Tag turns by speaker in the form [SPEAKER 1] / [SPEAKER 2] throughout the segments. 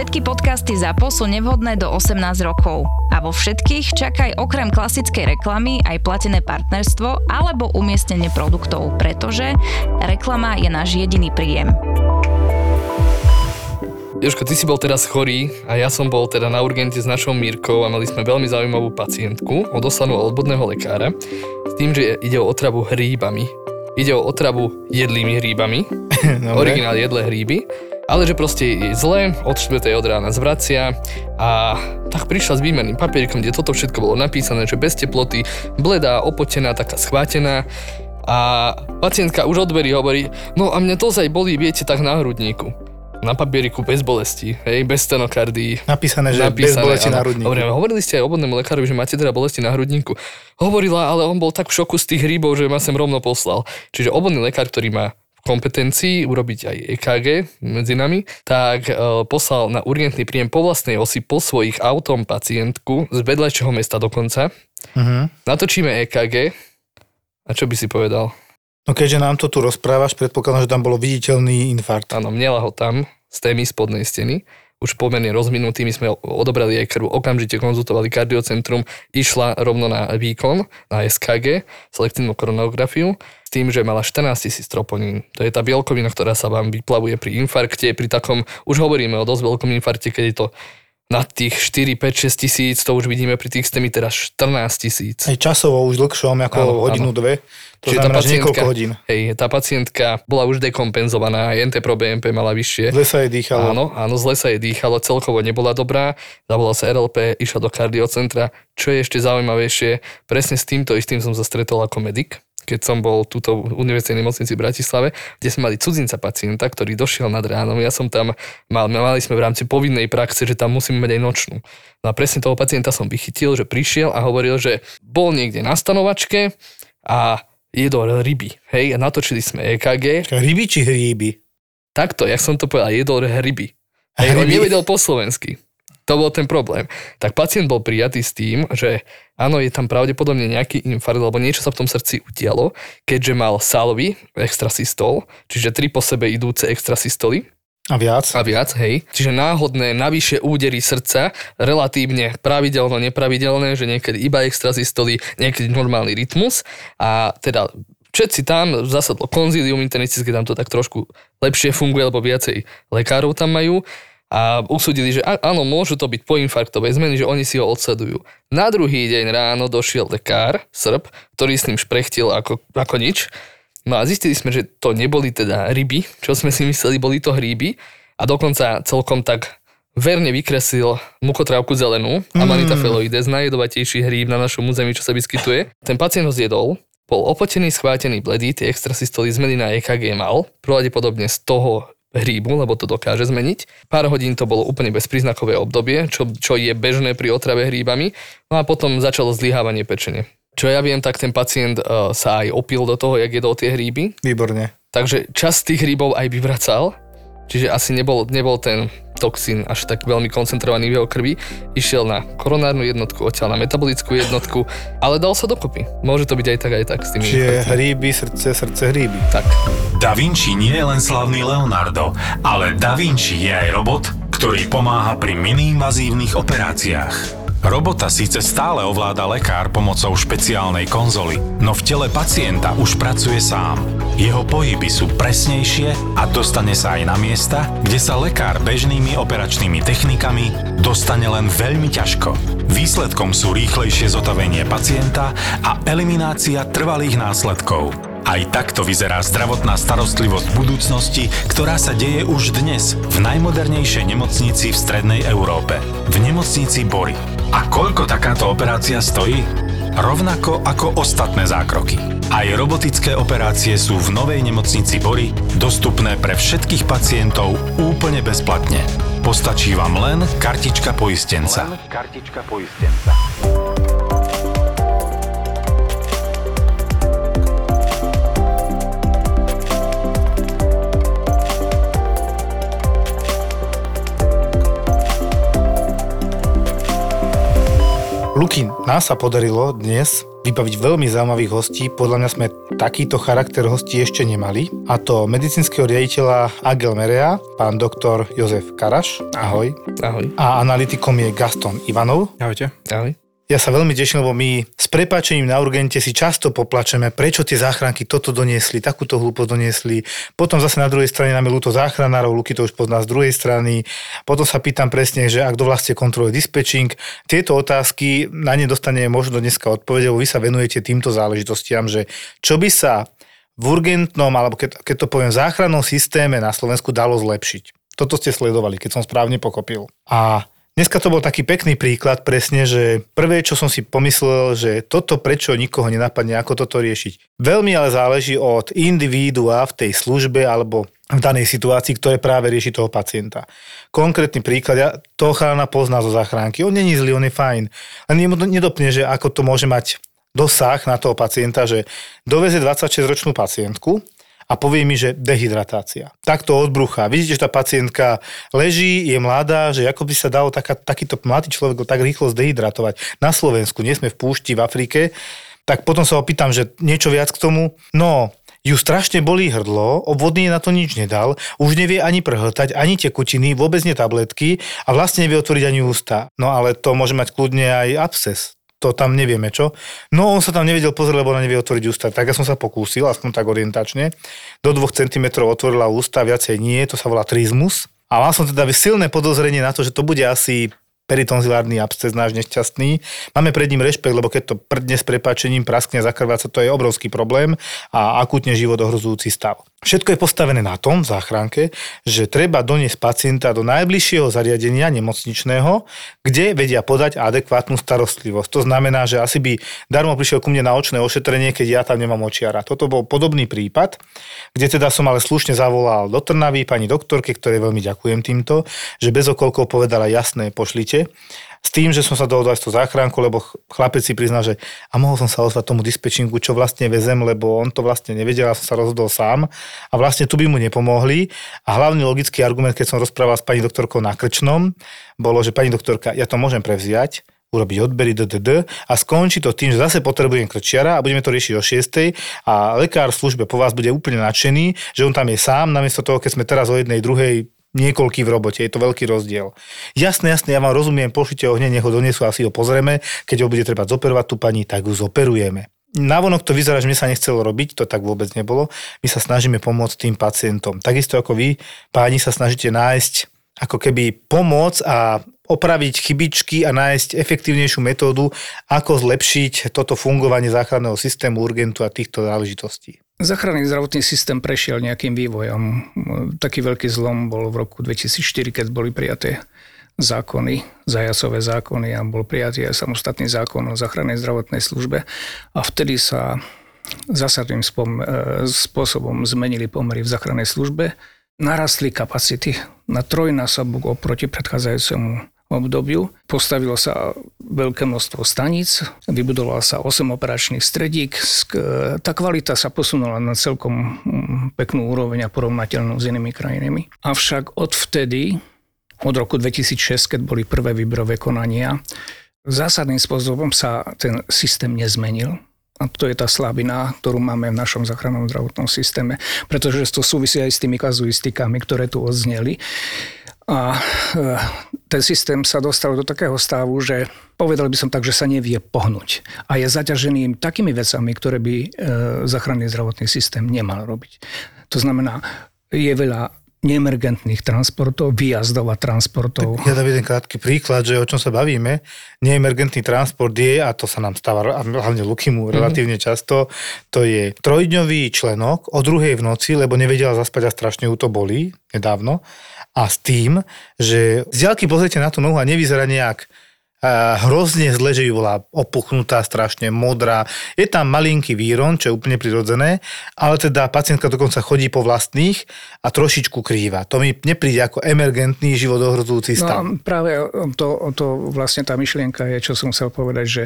[SPEAKER 1] Všetky podcasty ZAPO sú nevhodné do 18 rokov. A vo všetkých čakaj okrem klasickej reklamy aj platené partnerstvo alebo umiestnenie produktov, pretože reklama je náš jediný príjem.
[SPEAKER 2] Jožko, ty si bol teraz chorý a ja som bol teda na urgente s našou Mírkou a mali sme veľmi zaujímavú pacientku, odoslanú od odbodného lekára, s tým, že ide o otravu hríbami. Ide o otravu jedlými hríbami, originál jedlé hríby, ale že proste je zle, od 4. od rána zvracia a tak prišla s výmenným papierikom, kde toto všetko bolo napísané, že bez teploty, bledá, opotená, taká schvátená a pacientka už od dverí hovorí, no a mne to aj bolí, viete, tak na hrudníku na papieriku bez bolesti, hej, bez stenokardii.
[SPEAKER 3] Napísané, že napísané, bez bolesti áno. na hrudníku.
[SPEAKER 2] Dobre, hovorili ste aj obvodnému lekárovi, že máte teda bolesti na hrudníku. Hovorila, ale on bol tak v šoku z tých hríbov, že ma sem rovno poslal. Čiže obvodný lekár, ktorý má kompetencii urobiť aj EKG medzi nami, tak e, poslal na urgentný príjem po vlastnej osi po svojich autom pacientku z vedľajšieho mesta dokonca. Uh-huh. Natočíme EKG a čo by si povedal?
[SPEAKER 3] No keďže nám to tu rozprávaš, predpokladám, že tam bolo viditeľný infarkt.
[SPEAKER 2] Áno, mnela ho tam z témy spodnej steny. Už pomerne rozvinutý, my sme odobrali jej krv, okamžite konzultovali kardiocentrum, išla rovno na výkon, na SKG, selektívnu koronografiu, s tým, že mala 14 tisíc troponín. To je tá bielkovina, ktorá sa vám vyplavuje pri infarkte, pri takom, už hovoríme o dosť veľkom infarkte, keď je to na tých 4, 5, 6 tisíc, to už vidíme pri tých stemi teraz 14 tisíc.
[SPEAKER 3] Aj časovo už dlhšom, ako áno, hodinu, áno. dve. To Čiže znamená, tá pacientka, hodín.
[SPEAKER 2] Hej, tá pacientka bola už dekompenzovaná, NT pro BNP mala vyššie.
[SPEAKER 3] Zle sa jej dýchalo.
[SPEAKER 2] Áno, áno, zle sa jej dýchalo, celkovo nebola dobrá, zavolala sa RLP, išla do kardiocentra. Čo je ešte zaujímavejšie, presne s týmto istým som sa stretol ako medic keď som bol túto v univerzitnej nemocnici v Bratislave, kde sme mali cudzinca pacienta, ktorý došiel nad ránom. Ja som tam mal, mali sme v rámci povinnej praxe, že tam musíme mať aj nočnú. No a presne toho pacienta som vychytil, že prišiel a hovoril, že bol niekde na stanovačke a jedol ryby. Hej, a natočili sme EKG.
[SPEAKER 3] Ryby či hríby?
[SPEAKER 2] Takto, jak som to povedal, jedol ryby. Hej, on nevedel po slovensky. To bol ten problém. Tak pacient bol prijatý s tým, že áno, je tam pravdepodobne nejaký infarkt, alebo niečo sa v tom srdci udialo, keďže mal salvy, extrasystol, čiže tri po sebe idúce extrasystoly,
[SPEAKER 3] a viac?
[SPEAKER 2] A viac, hej. Čiže náhodné, navyše údery srdca, relatívne pravidelno, nepravidelné, že niekedy iba extrasystoly, niekedy normálny rytmus. A teda všetci tam zasadlo konzílium internetické, tam to tak trošku lepšie funguje, lebo viacej lekárov tam majú a usúdili, že áno, môžu to byť poinfarktové zmeny, že oni si ho odsledujú. Na druhý deň ráno došiel lekár, Srb, ktorý s ním šprechtil ako, ako nič. No a zistili sme, že to neboli teda ryby, čo sme si mysleli, boli to hríby a dokonca celkom tak verne vykreslil mukotrávku zelenú, mm. Amanita feloides, najjedovatejší hríb na našom území, čo sa vyskytuje. Ten pacient ho zjedol, bol opotený, schvátený, bledý, tie extrasystoly zmeny na EKG mal, pravdepodobne z toho hríbu, lebo to dokáže zmeniť. Pár hodín to bolo úplne bezpríznakové obdobie, čo, čo je bežné pri otrave hríbami. No a potom začalo zlyhávanie pečenie. Čo ja viem, tak ten pacient uh, sa aj opil do toho, jak jedol tie hríby.
[SPEAKER 3] Výborne.
[SPEAKER 2] Takže čas tých hríbov aj vyvracal, čiže asi nebol, nebol ten toxín až tak veľmi koncentrovaný v jeho krvi, išiel na koronárnu jednotku, odtiaľ na metabolickú jednotku, ale dal sa dokopy. Môže to byť aj tak, aj tak s tými
[SPEAKER 3] Čiže hríby, srdce, srdce, hríby.
[SPEAKER 2] Tak.
[SPEAKER 4] Da Vinci nie je len slavný Leonardo, ale Da Vinci je aj robot, ktorý pomáha pri miniinvazívnych operáciách. Robota síce stále ovláda lekár pomocou špeciálnej konzoly, no v tele pacienta už pracuje sám. Jeho pohyby sú presnejšie a dostane sa aj na miesta, kde sa lekár bežnými operačnými technikami dostane len veľmi ťažko. Výsledkom sú rýchlejšie zotavenie pacienta a eliminácia trvalých následkov. Aj takto vyzerá zdravotná starostlivosť budúcnosti, ktorá sa deje už dnes v najmodernejšej nemocnici v Strednej Európe. V nemocnici Bory. A koľko takáto operácia stojí? Rovnako ako ostatné zákroky. Aj robotické operácie sú v novej nemocnici Bory dostupné pre všetkých pacientov úplne bezplatne. Postačí vám len kartička poistenca. Len kartička poistenca.
[SPEAKER 3] Luky, Nám sa podarilo dnes vybaviť veľmi zaujímavých hostí. Podľa mňa sme takýto charakter hostí ešte nemali. A to medicínskeho riaditeľa Agel Merea, pán doktor Jozef Karaš. Ahoj.
[SPEAKER 2] Ahoj.
[SPEAKER 3] A analytikom je Gaston Ivanov.
[SPEAKER 5] Ahojte.
[SPEAKER 2] Ahoj.
[SPEAKER 3] Ja sa veľmi teším, lebo my s prepáčením na urgente si často poplačeme, prečo tie záchranky toto doniesli, takúto hlúposť doniesli. Potom zase na druhej strane máme ľúto záchranárov, Luky to už pozná z druhej strany. Potom sa pýtam presne, že ak do vlastne kontroluje dispečing. Tieto otázky na ne dostane možno dneska odpovede, lebo vy sa venujete týmto záležitostiam, že čo by sa v urgentnom, alebo keď, keď to poviem, záchrannom systéme na Slovensku dalo zlepšiť. Toto ste sledovali, keď som správne pochopil. A Dneska to bol taký pekný príklad presne, že prvé, čo som si pomyslel, že toto prečo nikoho nenapadne, ako toto riešiť. Veľmi ale záleží od individua v tej službe alebo v danej situácii, ktoré práve rieši toho pacienta. Konkrétny príklad, ja toho chalana pozná zo záchranky. On není zlý, on je fajn. Len nedopne, že ako to môže mať dosah na toho pacienta, že doveze 26-ročnú pacientku, a povie mi, že dehydratácia. Takto od brucha. Vidíte, že tá pacientka leží, je mladá, že ako by sa dalo taká, takýto mladý človek tak rýchlo zdehydratovať. Na Slovensku, nie sme v púšti, v Afrike. Tak potom sa opýtam, že niečo viac k tomu. No, ju strašne bolí hrdlo, obvodný na to nič nedal, už nevie ani prhltať, ani tekutiny, vôbec nie tabletky a vlastne nevie otvoriť ani ústa. No ale to môže mať kľudne aj absces to tam nevieme čo. No on sa tam nevedel pozrieť, lebo ona nevie otvoriť ústa. Tak ja som sa pokúsil, aspoň tak orientačne. Do 2 cm otvorila ústa, viacej nie, to sa volá trizmus. A mal som teda silné podozrenie na to, že to bude asi peritonzilárny absces náš nešťastný. Máme pred ním rešpekt, lebo keď to prdne s prepáčením praskne a zakrváca, to je obrovský problém a akútne život ohrozujúci stav. Všetko je postavené na tom v záchranke, že treba doniesť pacienta do najbližšieho zariadenia nemocničného, kde vedia podať adekvátnu starostlivosť. To znamená, že asi by darmo prišiel ku mne na očné ošetrenie, keď ja tam nemám očiara. Toto bol podobný prípad, kde teda som ale slušne zavolal do Trnavy pani doktorke, ktoré veľmi ďakujem týmto, že bez okolkov povedala jasné, pošlite s tým, že som sa dohodol aj s tú záchranku, lebo chlapec si priznal, že a mohol som sa ozvať tomu dispečingu, čo vlastne vezem, lebo on to vlastne nevedel, a som sa rozhodol sám a vlastne tu by mu nepomohli. A hlavný logický argument, keď som rozprával s pani doktorkou na Krčnom, bolo, že pani doktorka, ja to môžem prevziať, urobiť odbery DDD a skončí to tým, že zase potrebujem krčiara a budeme to riešiť o 6. a lekár v službe po vás bude úplne nadšený, že on tam je sám, namiesto toho, keď sme teraz o jednej, druhej niekoľký v robote, je to veľký rozdiel. Jasné, jasné, ja vám rozumiem, pošlite ho hneď, nech ho donesú, asi ho pozrieme, keď ho bude treba zoperovať tú pani, tak ju zoperujeme. Navonok to vyzerá, že mne sa nechcelo robiť, to tak vôbec nebolo. My sa snažíme pomôcť tým pacientom. Takisto ako vy, páni, sa snažíte nájsť ako keby pomoc a opraviť chybičky a nájsť efektívnejšiu metódu, ako zlepšiť toto fungovanie záchranného systému, urgentu a týchto záležitostí.
[SPEAKER 5] Záchranný zdravotný systém prešiel nejakým vývojom. Taký veľký zlom bol v roku 2004, keď boli prijaté zákony, zajacové zákony a bol prijatý aj samostatný zákon o záchrannej zdravotnej službe. A vtedy sa zásadným spom- e, spôsobom zmenili pomery v záchrannej službe. Narastli kapacity na trojnásobok oproti predchádzajúcemu obdobiu. Postavilo sa veľké množstvo staníc, vybudoval sa 8 operačných stredík. Tá kvalita sa posunula na celkom mm, peknú úroveň a porovnateľnú s inými krajinami. Avšak odvtedy, od roku 2006, keď boli prvé výberové konania, zásadným spôsobom sa ten systém nezmenil. A to je tá slabina, ktorú máme v našom záchrannom zdravotnom systéme, pretože to súvisí aj s tými kazuistikami, ktoré tu odzneli. A e, ten systém sa dostal do takého stavu, že povedal by som tak, že sa nevie pohnúť. A je zaťažený takými vecami, ktoré by e, zdravotný systém nemal robiť. To znamená, je veľa neemergentných transportov, výjazdov a transportov.
[SPEAKER 3] Ja dám jeden krátky príklad, že o čom sa bavíme. Neemergentný transport je, a to sa nám stáva hlavne Lukimu mm-hmm. relatívne často, to je trojdňový členok o druhej v noci, lebo nevedela zaspať a strašne ju to bolí nedávno a s tým, že z ďalky pozrite na tú nohu a nevyzerá nejak hrozne zle, že by bola opuchnutá, strašne modrá. Je tam malinký výron, čo je úplne prirodzené, ale teda pacientka dokonca chodí po vlastných a trošičku krýva. To mi nepríde ako emergentný život ohrozujúci stav.
[SPEAKER 5] No, práve to, to vlastne tá myšlienka je, čo som chcel povedať, že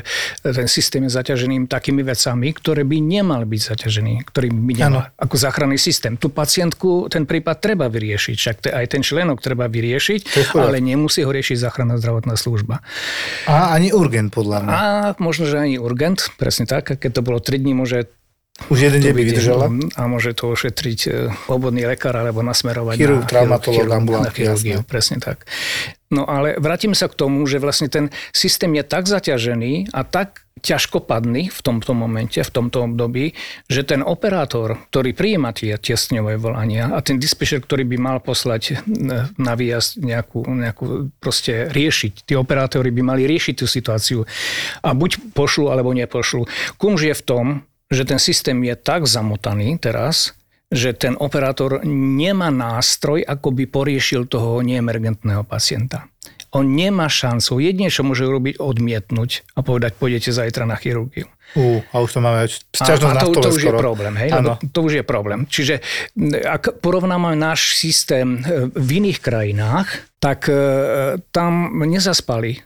[SPEAKER 5] ten systém je zaťažený takými vecami, ktoré by nemal byť zaťažený, ktorý by nemal ano. ako záchranný systém. Tu pacientku ten prípad treba vyriešiť, však aj ten členok treba vyriešiť, ale nemusí ho riešiť záchranná zdravotná služba.
[SPEAKER 3] A ani urgent, podľa mňa.
[SPEAKER 5] A možno, že ani urgent, presne tak. Keď to bolo 3 dní, môže
[SPEAKER 3] Už jeden deň by vydržala.
[SPEAKER 5] A môže to ošetriť e, obvodný lekár alebo nasmerovať
[SPEAKER 3] Chirurg,
[SPEAKER 5] na
[SPEAKER 3] traumatológ, ambulantný.
[SPEAKER 5] Presne tak. No ale vrátim sa k tomu, že vlastne ten systém je tak zaťažený a tak ťažkopadný v tomto momente, v tomto období, že ten operátor, ktorý prijíma tie tiesňové volania a ten dispečer, ktorý by mal poslať na výjazd nejakú, nejakú proste riešiť, tí operátori by mali riešiť tú situáciu a buď pošlu alebo nepošlu. Kumž je v tom, že ten systém je tak zamotaný teraz, že ten operátor nemá nástroj, ako by poriešil toho neemergentného pacienta. On nemá šancu. Jedine, čo môže urobiť, odmietnúť a povedať, pôjdete zajtra na chirurgiu.
[SPEAKER 3] Ú, a už to máme sťažnosť
[SPEAKER 5] a
[SPEAKER 3] na
[SPEAKER 5] to, to už je
[SPEAKER 3] skoro.
[SPEAKER 5] problém, hej? Lebo to už je problém. Čiže ak porovnáme náš systém e, v iných krajinách, tak e, tam nezaspali.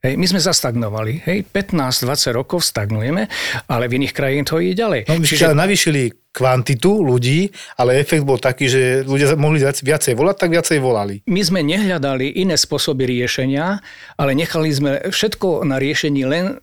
[SPEAKER 5] Hej, my sme zastagnovali. Hej, 15-20 rokov stagnujeme, ale v iných krajinách to ide ďalej.
[SPEAKER 3] No, Čiže navýšili kvantitu ľudí, ale efekt bol taký, že ľudia mohli viac- viacej volať, tak viacej volali.
[SPEAKER 5] my sme nehľadali iné spôsoby riešenia, ale nechali sme všetko na riešení len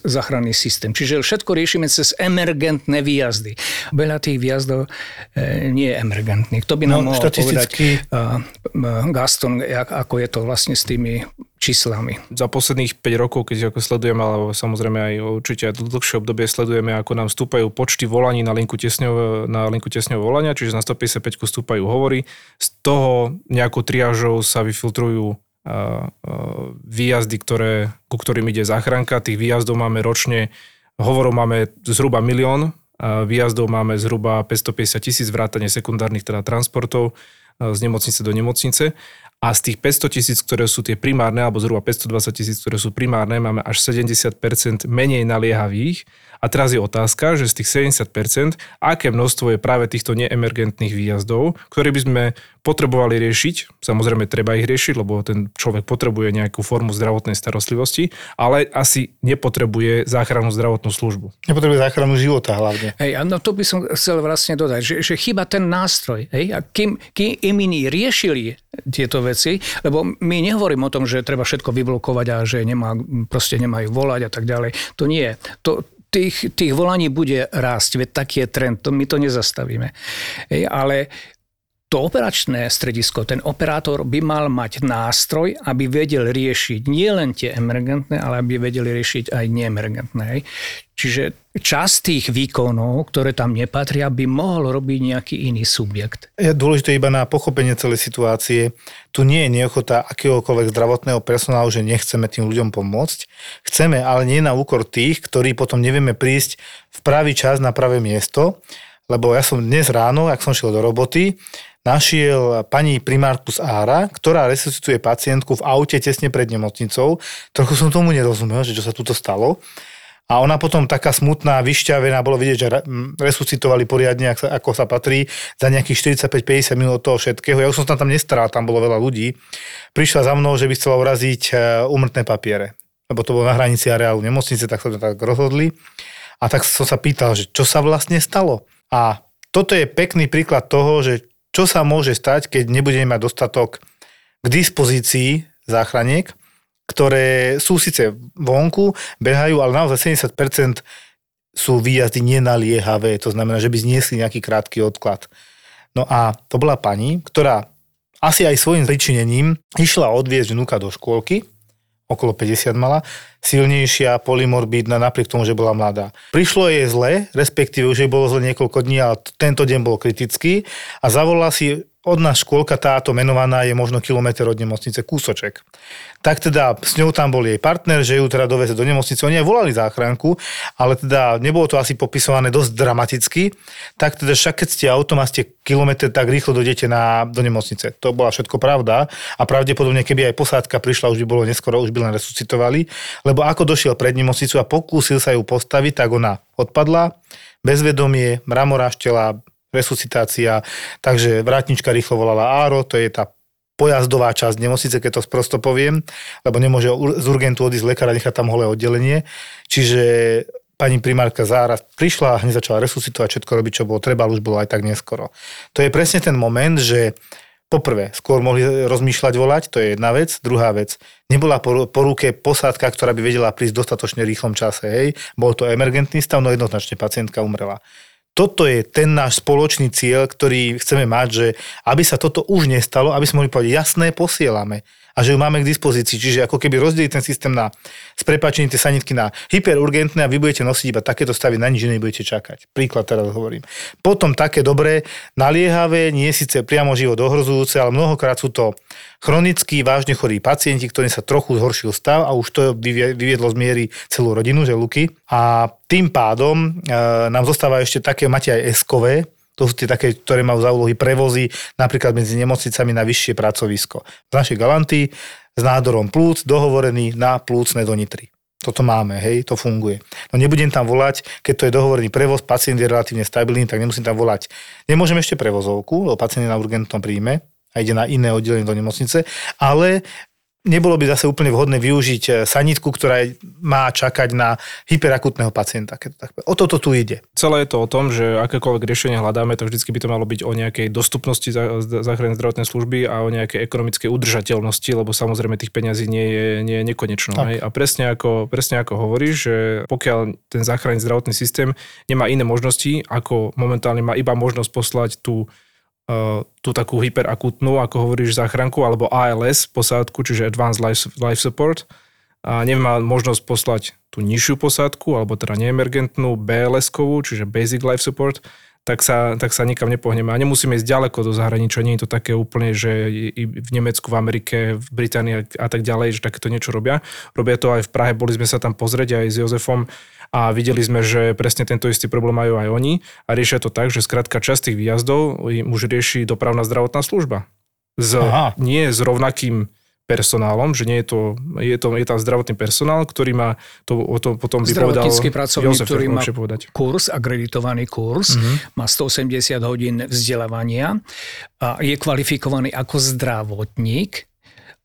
[SPEAKER 5] záchranný systém. Čiže všetko riešime cez emergentné výjazdy. Veľa tých výjazdov e, nie je emergentných. To by nám
[SPEAKER 3] No,
[SPEAKER 5] mohol
[SPEAKER 3] štatisticky-
[SPEAKER 5] povedať uh, Gaston, jak, ako je to vlastne s tými číslami.
[SPEAKER 6] za posledných 5 rokov, keď ako sledujeme, alebo samozrejme aj určite aj dlhšie obdobie sledujeme, ako nám stúpajú počty volaní na linku tesňov, na linku tesňov volania, čiže na 155 stúpajú hovory. Z toho nejakou triážou sa vyfiltrujú a, a, výjazdy, ktoré, ku ktorým ide záchranka. Tých výjazdov máme ročne, hovorov máme zhruba milión, a výjazdov máme zhruba 550 tisíc vrátane sekundárnych teda transportov z nemocnice do nemocnice. A z tých 500 tisíc, ktoré sú tie primárne, alebo zhruba 520 tisíc, ktoré sú primárne, máme až 70% menej naliehavých. A teraz je otázka, že z tých 70%, aké množstvo je práve týchto neemergentných výjazdov, ktoré by sme potrebovali riešiť. Samozrejme, treba ich riešiť, lebo ten človek potrebuje nejakú formu zdravotnej starostlivosti, ale asi nepotrebuje záchrannú zdravotnú službu.
[SPEAKER 3] Nepotrebuje záchranu života hlavne.
[SPEAKER 5] Hej, a no to by som chcel vlastne dodať, že, že chyba ten nástroj. Hej, a kým, kým iní riešili tieto veci, lebo my nehovorím o tom, že treba všetko vyblokovať a že nemá, proste nemajú volať a tak ďalej. To nie. To, tých, tých volaní bude rásť, veď taký je trend, to, my to nezastavíme. Hej, ale to operačné stredisko, ten operátor by mal mať nástroj, aby vedel riešiť nie len tie emergentné, ale aby vedeli riešiť aj neemergentné. Čiže časť tých výkonov, ktoré tam nepatria, by mohol robiť nejaký iný subjekt.
[SPEAKER 3] Je dôležité iba na pochopenie celej situácie. Tu nie je neochota akéhokoľvek zdravotného personálu, že nechceme tým ľuďom pomôcť. Chceme, ale nie na úkor tých, ktorí potom nevieme prísť v pravý čas na pravé miesto. Lebo ja som dnes ráno, ak som šiel do roboty, našiel pani primárku z Ára, ktorá resuscituje pacientku v aute tesne pred nemocnicou. Trochu som tomu nerozumel, že čo sa tuto stalo. A ona potom taká smutná, vyšťavená, bolo vidieť, že resuscitovali poriadne, ako sa patrí, za nejakých 45-50 minút od toho všetkého. Ja už som sa tam nestaral, tam bolo veľa ľudí. Prišla za mnou, že by chcela uraziť e, úmrtné papiere. Lebo to bolo na hranici areálu nemocnice, tak sa to tak rozhodli. A tak som sa pýtal, že čo sa vlastne stalo. A toto je pekný príklad toho, že čo sa môže stať, keď nebudeme mať dostatok k dispozícii záchraniek, ktoré sú síce vonku, behajú, ale naozaj 70% sú výjazdy nenaliehavé, to znamená, že by zniesli nejaký krátky odklad. No a to bola pani, ktorá asi aj svojim pričinením išla odviezť vnúka do škôlky, okolo 50 mala, silnejšia, polymorbidná, napriek tomu, že bola mladá. Prišlo jej zle, respektíve už jej bolo zle niekoľko dní, ale tento deň bol kritický a zavolala si od nás škôlka táto menovaná je možno kilometr od nemocnice, kúsoček. Tak teda s ňou tam bol jej partner, že ju teda doveze do nemocnice. Oni aj volali záchranku, ale teda nebolo to asi popisované dosť dramaticky. Tak teda však keď ste autom a ste kilometr, tak rýchlo dojdete na, do nemocnice. To bola všetko pravda a pravdepodobne, keby aj posádka prišla, už by bolo neskoro, už by len resuscitovali. Lebo ako došiel pred nemocnicu a pokúsil sa ju postaviť, tak ona odpadla, bezvedomie, mramoráštela, resuscitácia, takže vrátnička rýchlo volala Áro, to je tá pojazdová časť nemocnice, keď to sprosto poviem, lebo nemôže z urgentu odísť a nechať tam holé oddelenie. Čiže pani primárka Zára prišla a hneď začala resuscitovať, všetko robiť, čo bolo treba, ale už bolo aj tak neskoro. To je presne ten moment, že Poprvé, skôr mohli rozmýšľať volať, to je jedna vec. Druhá vec, nebola po, po ruke posádka, ktorá by vedela prísť v dostatočne rýchlom čase. Hej. Bol to emergentný stav, no jednoznačne pacientka umrela. Toto je ten náš spoločný cieľ, ktorý chceme mať, že aby sa toto už nestalo, aby sme mohli povedať, jasné, posielame a že ju máme k dispozícii. Čiže ako keby rozdeliť ten systém na s prepačením tie sanitky na hyperurgentné a vy budete nosiť iba takéto stavy, na nič iné budete čakať. Príklad teraz hovorím. Potom také dobré, naliehavé, nie síce priamo život ohrozujúce, ale mnohokrát sú to chronickí, vážne chorí pacienti, ktorí sa trochu zhoršil stav a už to vyviedlo z miery celú rodinu, že luky. A tým pádom e, nám zostáva ešte také, máte aj eskové, to sú tie také, ktoré majú za úlohy prevozy napríklad medzi nemocnicami na vyššie pracovisko. V našej galantii s nádorom plúc dohovorený na plúcne do nitry. Toto máme, hej, to funguje. No nebudem tam volať, keď to je dohovorený prevoz, pacient je relatívne stabilný, tak nemusím tam volať. Nemôžem ešte prevozovku, lebo pacient je na urgentnom príjme a ide na iné oddelenie do nemocnice, ale nebolo by zase úplne vhodné využiť e, sanitku, ktorá má čakať na hyperakutného pacienta. Keď to tak o toto tu ide.
[SPEAKER 6] Celé je to o tom, že akékoľvek riešenie hľadáme, to vždy by to malo byť o nejakej dostupnosti záchrannej zdravotnej služby a o nejakej ekonomickej udržateľnosti, lebo samozrejme tých peňazí nie je, nie je nekonečno. Hej? A presne ako, presne ako hovoríš, že pokiaľ ten záchranný zdravotný systém nemá iné možnosti, ako momentálne má iba možnosť poslať tú tú takú hyperakutnú, ako hovoríš, záchranku, alebo ALS posádku, čiže Advanced Life, Life Support a nemá možnosť poslať tú nižšiu posádku, alebo teda neemergentnú BLS-kovú, čiže Basic Life Support, tak sa, tak sa nikam nepohneme. A nemusíme ísť ďaleko do zahraničia, nie je to také úplne, že i v Nemecku, v Amerike, v Británii a tak ďalej, že takéto niečo robia. Robia to aj v Prahe, boli sme sa tam pozrieť aj s Jozefom a videli sme, že presne tento istý problém majú aj oni a riešia to tak, že skrátka časť tých výjazdov im už rieši dopravná zdravotná služba. Z, nie s rovnakým personálom, že nie je to, je, to, je tam zdravotný personál, ktorý má to, o to potom by povedal
[SPEAKER 5] pracovník, Jozef, ktorý má povedať. kurz, akreditovaný kurz, mm-hmm. má 180 hodín vzdelávania a je kvalifikovaný ako zdravotník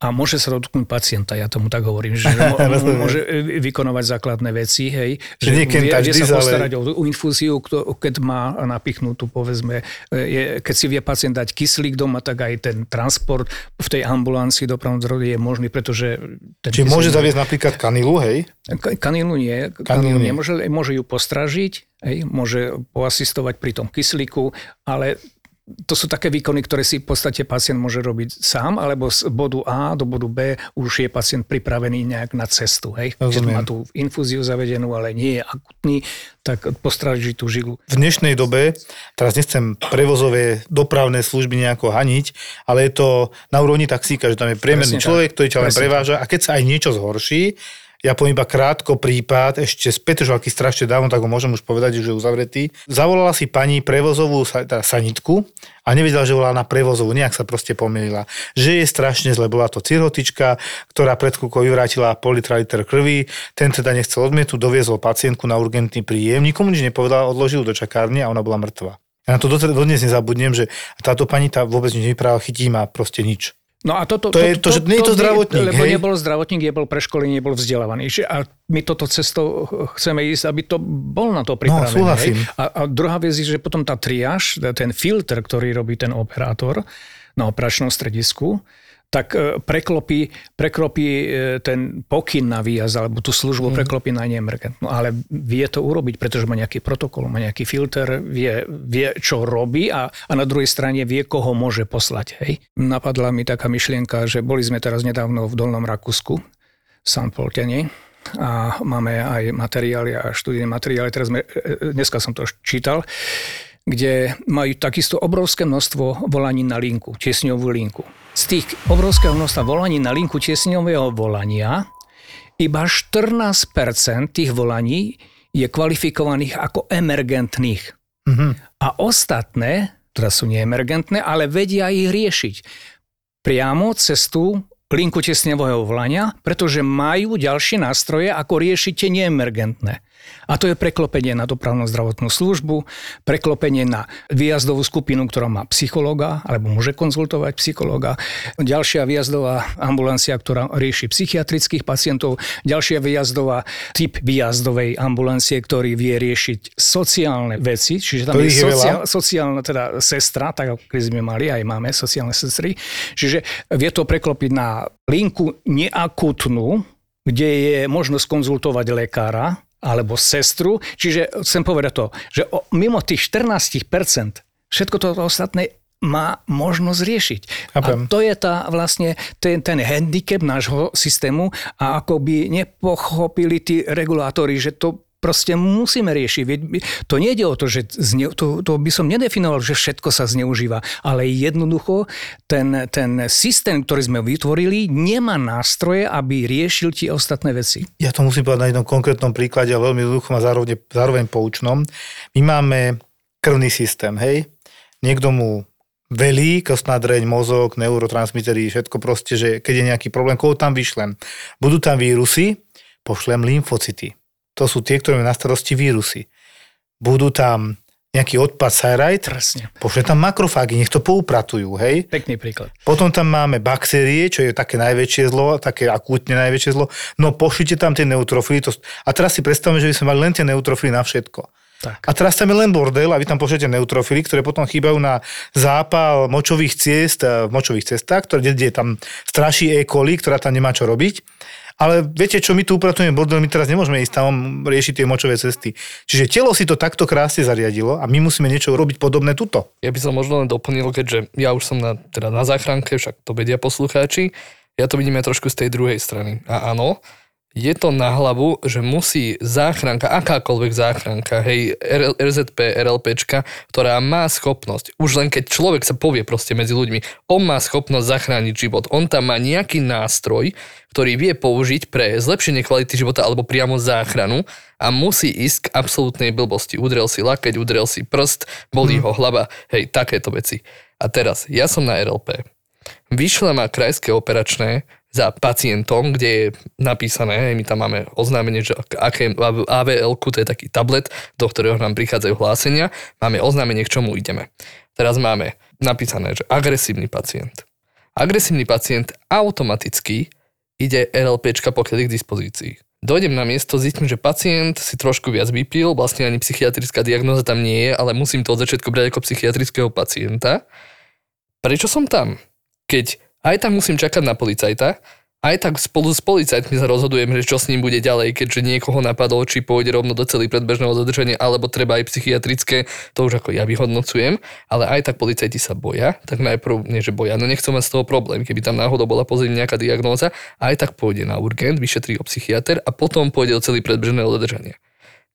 [SPEAKER 5] a môže sa dotknúť pacienta, ja tomu tak hovorím, že môže vykonovať základné veci, hej, že, vie, vie sa postarať ale... o infúziu, keď má napichnutú, povedzme, je, keď si vie pacient dať kyslík doma, tak aj ten transport v tej ambulancii dopravnom zdroji je možný, pretože...
[SPEAKER 3] Ten Čiže môže zaviesť napríklad kanilu, hej?
[SPEAKER 5] Kanilu nie, kanilu, kanilu nie. Môže, môže ju postražiť, hej, môže poasistovať pri tom kyslíku, ale to sú také výkony, ktoré si v podstate pacient môže robiť sám, alebo z bodu A do bodu B už je pacient pripravený nejak na cestu. Hej? Keď má tú infúziu zavedenú, ale nie je akutný, tak postráži tú žilu.
[SPEAKER 3] V dnešnej dobe, teraz nechcem prevozové dopravné služby nejako haniť, ale je to na úrovni taxíka, že tam je priemerný Presne človek, tak. ktorý ťa len preváža a keď sa aj niečo zhorší, ja poviem iba krátko prípad, ešte z Petržalky strašne dávno, tak ho môžem už povedať, že je uzavretý. Zavolala si pani prevozovú teda sanitku a nevedela, že volá na prevozovú, nejak sa proste pomýlila. Že je strašne zle, bola to cirhotička, ktorá pred chvíľkou vyvrátila pol litra liter krvi, ten teda nechcel odmietu, doviezol pacientku na urgentný príjem, nikomu nič nepovedala, odložil do čakárne a ona bola mŕtva. Ja na to dodnes nezabudnem, že táto pani tá vôbec nič nevyprávala, chytí ma proste nič.
[SPEAKER 5] No a toto,
[SPEAKER 3] to, to, je to, že nie je to zdravotník,
[SPEAKER 5] Lebo
[SPEAKER 3] hej?
[SPEAKER 5] nebol zdravotník, nebol preškolený, nebol vzdelávaný. A my toto cestou chceme ísť, aby to bol na to pripravený.
[SPEAKER 3] No, súhlasím.
[SPEAKER 5] A, a druhá vec je, že potom tá triáž, ten filter, ktorý robí ten operátor na operačnom stredisku, tak e, preklopí, preklopí e, ten pokyn na výjazd alebo tú službu mm. preklopí na neemergentnú. Ale vie to urobiť, pretože má nejaký protokol, má nejaký filter, vie, vie čo robí a, a na druhej strane vie, koho môže poslať. Hej. Napadla mi taká myšlienka, že boli sme teraz nedávno v Dolnom Rakúsku, v Poltene, a máme aj materiály a študijné materiály. Teraz sme, e, dneska som to čítal kde majú takisto obrovské množstvo volaní na linku, tiesňovú linku. Z tých obrovského množstva volaní na linku tiesňového volania iba 14% tých volaní je kvalifikovaných ako emergentných. Mm-hmm. A ostatné, ktoré sú neemergentné, ale vedia ich riešiť priamo cez tú linku tesňového volania, pretože majú ďalšie nástroje, ako riešiť tie neemergentné. A to je preklopenie na dopravnú zdravotnú službu, preklopenie na výjazdovú skupinu, ktorá má psychologa alebo môže konzultovať psychologa, ďalšia výjazdová ambulancia, ktorá rieši psychiatrických pacientov, ďalšia výjazdová typ výjazdovej ambulancie, ktorý vie riešiť sociálne veci, čiže tam
[SPEAKER 3] To
[SPEAKER 5] je
[SPEAKER 3] je
[SPEAKER 5] sociál, sociálna teda sestra, tak ako sme mali, aj máme sociálne sestry, čiže vie to preklopiť na linku neakutnú, kde je možnosť konzultovať lekára alebo sestru. Čiže chcem povedať to, že o, mimo tých 14% všetko to ostatné má možnosť riešiť.
[SPEAKER 3] Chápem.
[SPEAKER 5] A to je tá vlastne ten, ten handicap nášho systému a ako by nepochopili tí regulátori, že to proste musíme riešiť. To nejde o to, že zne, to, to by som nedefinoval, že všetko sa zneužíva, ale jednoducho ten, ten systém, ktorý sme vytvorili, nemá nástroje, aby riešil tie ostatné veci.
[SPEAKER 3] Ja to musím povedať na jednom konkrétnom príklade a veľmi jednoduchom a zároveň, zároveň poučnom. My máme krvný systém, hej? Niekto mu velí, kostná dreň, mozog, neurotransmitery, všetko proste, že keď je nejaký problém, koho tam vyšlem. Budú tam vírusy, pošlem lymfocyty. To sú tie, ktoré majú na starosti vírusy. Budú tam nejaký odpad
[SPEAKER 5] Presne.
[SPEAKER 3] pošlem tam makrofágy, nech to poupratujú, hej?
[SPEAKER 5] Pekný príklad.
[SPEAKER 3] Potom tam máme baktérie, čo je také najväčšie zlo, také akútne najväčšie zlo. No pošlite tam tie neutrofily. To... A teraz si predstavme, že by sme mali len tie neutrofily na všetko.
[SPEAKER 5] Tak.
[SPEAKER 3] A teraz tam je len bordel a vy tam pošlete neutrofily, ktoré potom chýbajú na zápal močových ciest, eh, v močových cestách, ktoré, kde tam straší E. coli, ktorá tam nemá čo robiť. Ale viete, čo my tu upratujeme bordel, my teraz nemôžeme ísť tam riešiť tie močové cesty. Čiže telo si to takto krásne zariadilo a my musíme niečo robiť podobné tuto.
[SPEAKER 2] Ja by som možno len doplnil, keďže ja už som na, teda na záchranke, však to vedia poslucháči, ja to vidím aj trošku z tej druhej strany. A áno, je to na hlavu, že musí záchranka, akákoľvek záchranka, hej, RZP, RLPčka, ktorá má schopnosť, už len keď človek sa povie proste medzi ľuďmi, on má schopnosť zachrániť život, on tam má nejaký nástroj, ktorý vie použiť pre zlepšenie kvality života alebo priamo záchranu a musí ísť k absolútnej blbosti. Udrel si lakeť, udrel si prst, bolí ho hlava, hej, takéto veci. A teraz, ja som na RLP. Vyšle ma krajské operačné za pacientom, kde je napísané, my tam máme oznámenie, že aké avl to je taký tablet, do ktorého nám prichádzajú hlásenia, máme oznámenie, k čomu ideme. Teraz máme napísané, že agresívny pacient. Agresívny pacient automaticky ide RLPčka, pokiaľ je k dispozícii. Dojdem na miesto, zistím, že pacient si trošku viac vypil, vlastne ani psychiatrická diagnóza tam nie je, ale musím to od začiatku brať ako psychiatrického pacienta. Prečo som tam? Keď aj tak musím čakať na policajta, aj tak spolu s policajtmi sa rozhodujem, že čo s ním bude ďalej, keďže niekoho napadol, či pôjde rovno do celý predbežného zadržania, alebo treba aj psychiatrické, to už ako ja vyhodnocujem, ale aj tak policajti sa boja, tak najprv, nie že boja, no nechcem mať z toho problém, keby tam náhodou bola pozrieť nejaká diagnóza, aj tak pôjde na urgent, vyšetrí ho psychiatr a potom pôjde do celý predbežného zadržania.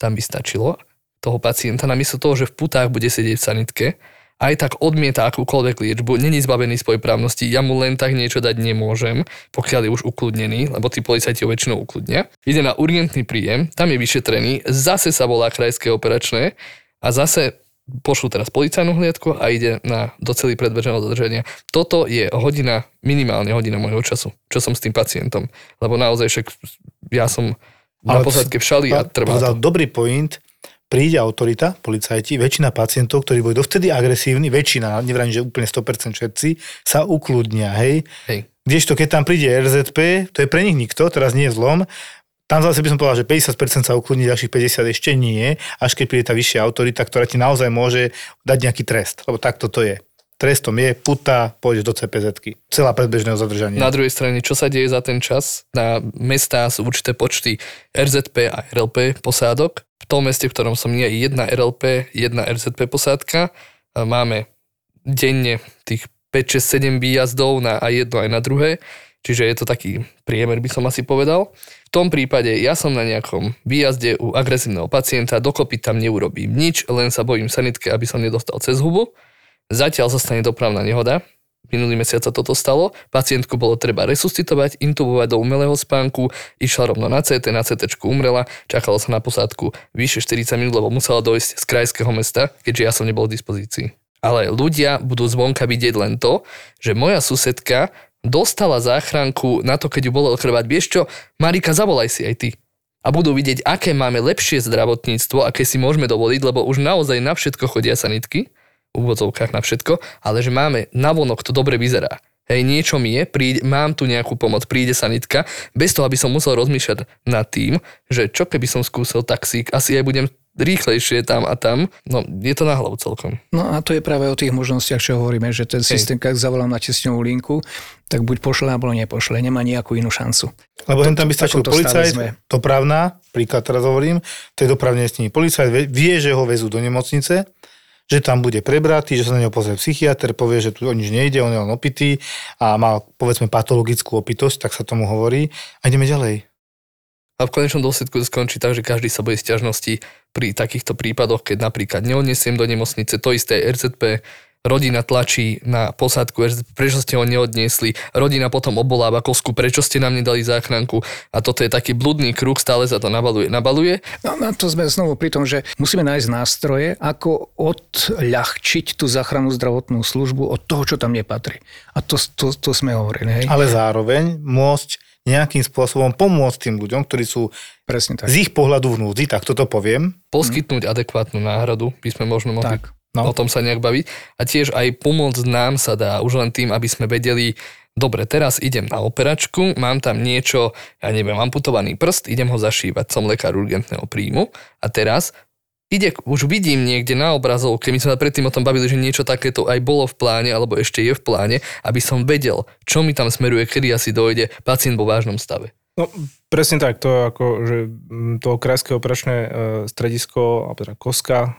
[SPEAKER 2] Tam by stačilo toho pacienta, namiesto toho, že v putách bude sedieť v sanitke, aj tak odmieta akúkoľvek liečbu, není zbavený svojej právnosti, ja mu len tak niečo dať nemôžem, pokiaľ je už ukludnený, lebo tí policajti ho väčšinou ukludnia. Ide na urgentný príjem, tam je vyšetrený, zase sa volá krajské operačné a zase pošlu teraz policajnú hliadku a ide na do celý predbežného zadržania. Toto je hodina, minimálne hodina môjho času, čo som s tým pacientom. Lebo naozaj však ja som na posádke v šali a trvá to.
[SPEAKER 3] dobrý point, príde autorita, policajti, väčšina pacientov, ktorí boli dovtedy agresívni, väčšina, nevrajím, že úplne 100% všetci, sa ukludnia, hej.
[SPEAKER 2] Hej.
[SPEAKER 3] Kdežto keď tam príde RZP, to je pre nich nikto, teraz nie je zlom, tam zase by som povedal, že 50% sa ukludní, ďalších 50 ešte nie, až keď príde tá vyššia autorita, ktorá ti naozaj môže dať nejaký trest, lebo takto to je. Trestom je puta, pôjdeš do CPZ-ky. Celá predbežného zadržania.
[SPEAKER 2] Na druhej strane, čo sa deje za ten čas? Na mestá sú určité počty RZP a RLP posádok. Tom meste, v ktorom som nie, je jedna RLP, jedna RZP posádka. Máme denne tých 5, 6, 7 výjazdov na aj jedno aj na druhé. Čiže je to taký priemer, by som asi povedal. V tom prípade ja som na nejakom výjazde u agresívneho pacienta, dokopy tam neurobím nič, len sa bojím sanitke, aby som nedostal cez hubu. Zatiaľ sa stane dopravná nehoda. Minulý mesiac sa toto stalo. Pacientku bolo treba resuscitovať, intubovať do umelého spánku, išla rovno na CT, na CT umrela, čakalo sa na posádku vyše 40 minút, lebo musela dojsť z krajského mesta, keďže ja som nebol v dispozícii. Ale ľudia budú zvonka vidieť len to, že moja susedka dostala záchranku na to, keď ju bolo chrbať. Vieš čo, Marika, zavolaj si aj ty. a budú vidieť, aké máme lepšie zdravotníctvo, aké si môžeme dovoliť, lebo už naozaj na všetko chodia sanitky, úvodzovkách na všetko, ale že máme navonok to dobre vyzerá. Hej, niečo mi je, príde, mám tu nejakú pomoc, príde sanitka, bez toho, aby som musel rozmýšľať nad tým, že čo keby som skúsil taxík, asi aj budem rýchlejšie tam a tam. No, je to na hlavu celkom.
[SPEAKER 5] No a to je práve o tých možnostiach, čo hovoríme, že ten systém, keď zavolám na tesňovú linku, tak buď pošle, alebo nepošle. Nemá nejakú inú šancu.
[SPEAKER 3] Lebo hen tam by stačil policajt, dopravná, príklad teraz hovorím, to je dopravne Policajt vie, že ho vezú do nemocnice, že tam bude prebratý, že sa na neho pozrie psychiatr, povie, že tu o nič nejde, on je len opitý a má povedzme patologickú opitosť, tak sa tomu hovorí a ideme ďalej.
[SPEAKER 2] A v konečnom dôsledku skončí tak, že každý sa bojí sťažnosti pri takýchto prípadoch, keď napríklad neodnesiem do nemocnice, to isté RZP, rodina tlačí na posádku, prečo ste ho neodniesli, rodina potom oboláva kosku, prečo ste nám nedali záchranku a toto je taký bludný kruh, stále sa to nabaluje, nabaluje.
[SPEAKER 5] No, na to sme znovu pri tom, že musíme nájsť nástroje, ako odľahčiť tú záchrannú zdravotnú službu od toho, čo tam nepatrí. A to, to, to sme hovorili. Hej?
[SPEAKER 3] Ale zároveň môcť nejakým spôsobom pomôcť tým ľuďom, ktorí sú
[SPEAKER 5] Presne tak.
[SPEAKER 3] z ich pohľadu v núdzi, tak toto poviem.
[SPEAKER 2] Poskytnúť hmm. adekvátnu náhradu by sme možno mohli tak. No. o tom sa nejak baviť. A tiež aj pomôcť nám sa dá už len tým, aby sme vedeli, dobre, teraz idem na operačku, mám tam niečo, ja neviem, amputovaný prst, idem ho zašívať, som lekár urgentného príjmu a teraz ide, už vidím niekde na obrazovke, my sme predtým o tom bavili, že niečo takéto aj bolo v pláne, alebo ešte je v pláne, aby som vedel, čo mi tam smeruje, kedy asi dojde pacient vo vážnom stave.
[SPEAKER 6] No, presne tak, to ako, že mm, to krajské operačné e, stredisko, alebo teda koska e,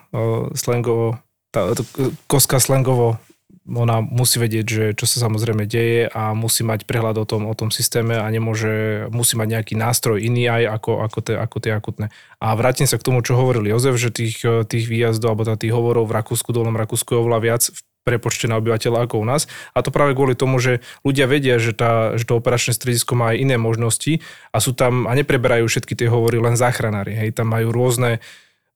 [SPEAKER 6] slangovo, tá, to, koska slangovo ona musí vedieť, že čo sa samozrejme deje a musí mať prehľad o tom, o tom systéme a nemôže, musí mať nejaký nástroj iný aj ako, ako, tie, ako tie akutné. A vrátim sa k tomu, čo hovoril Jozef, že tých, tých výjazdov alebo tých hovorov v Rakúsku, dolnom Rakúsku je oveľa viac v prepočte na obyvateľa ako u nás. A to práve kvôli tomu, že ľudia vedia, že, tá, že to operačné stredisko má aj iné možnosti a sú tam a nepreberajú všetky tie hovory len záchranári. Hej, tam majú rôzne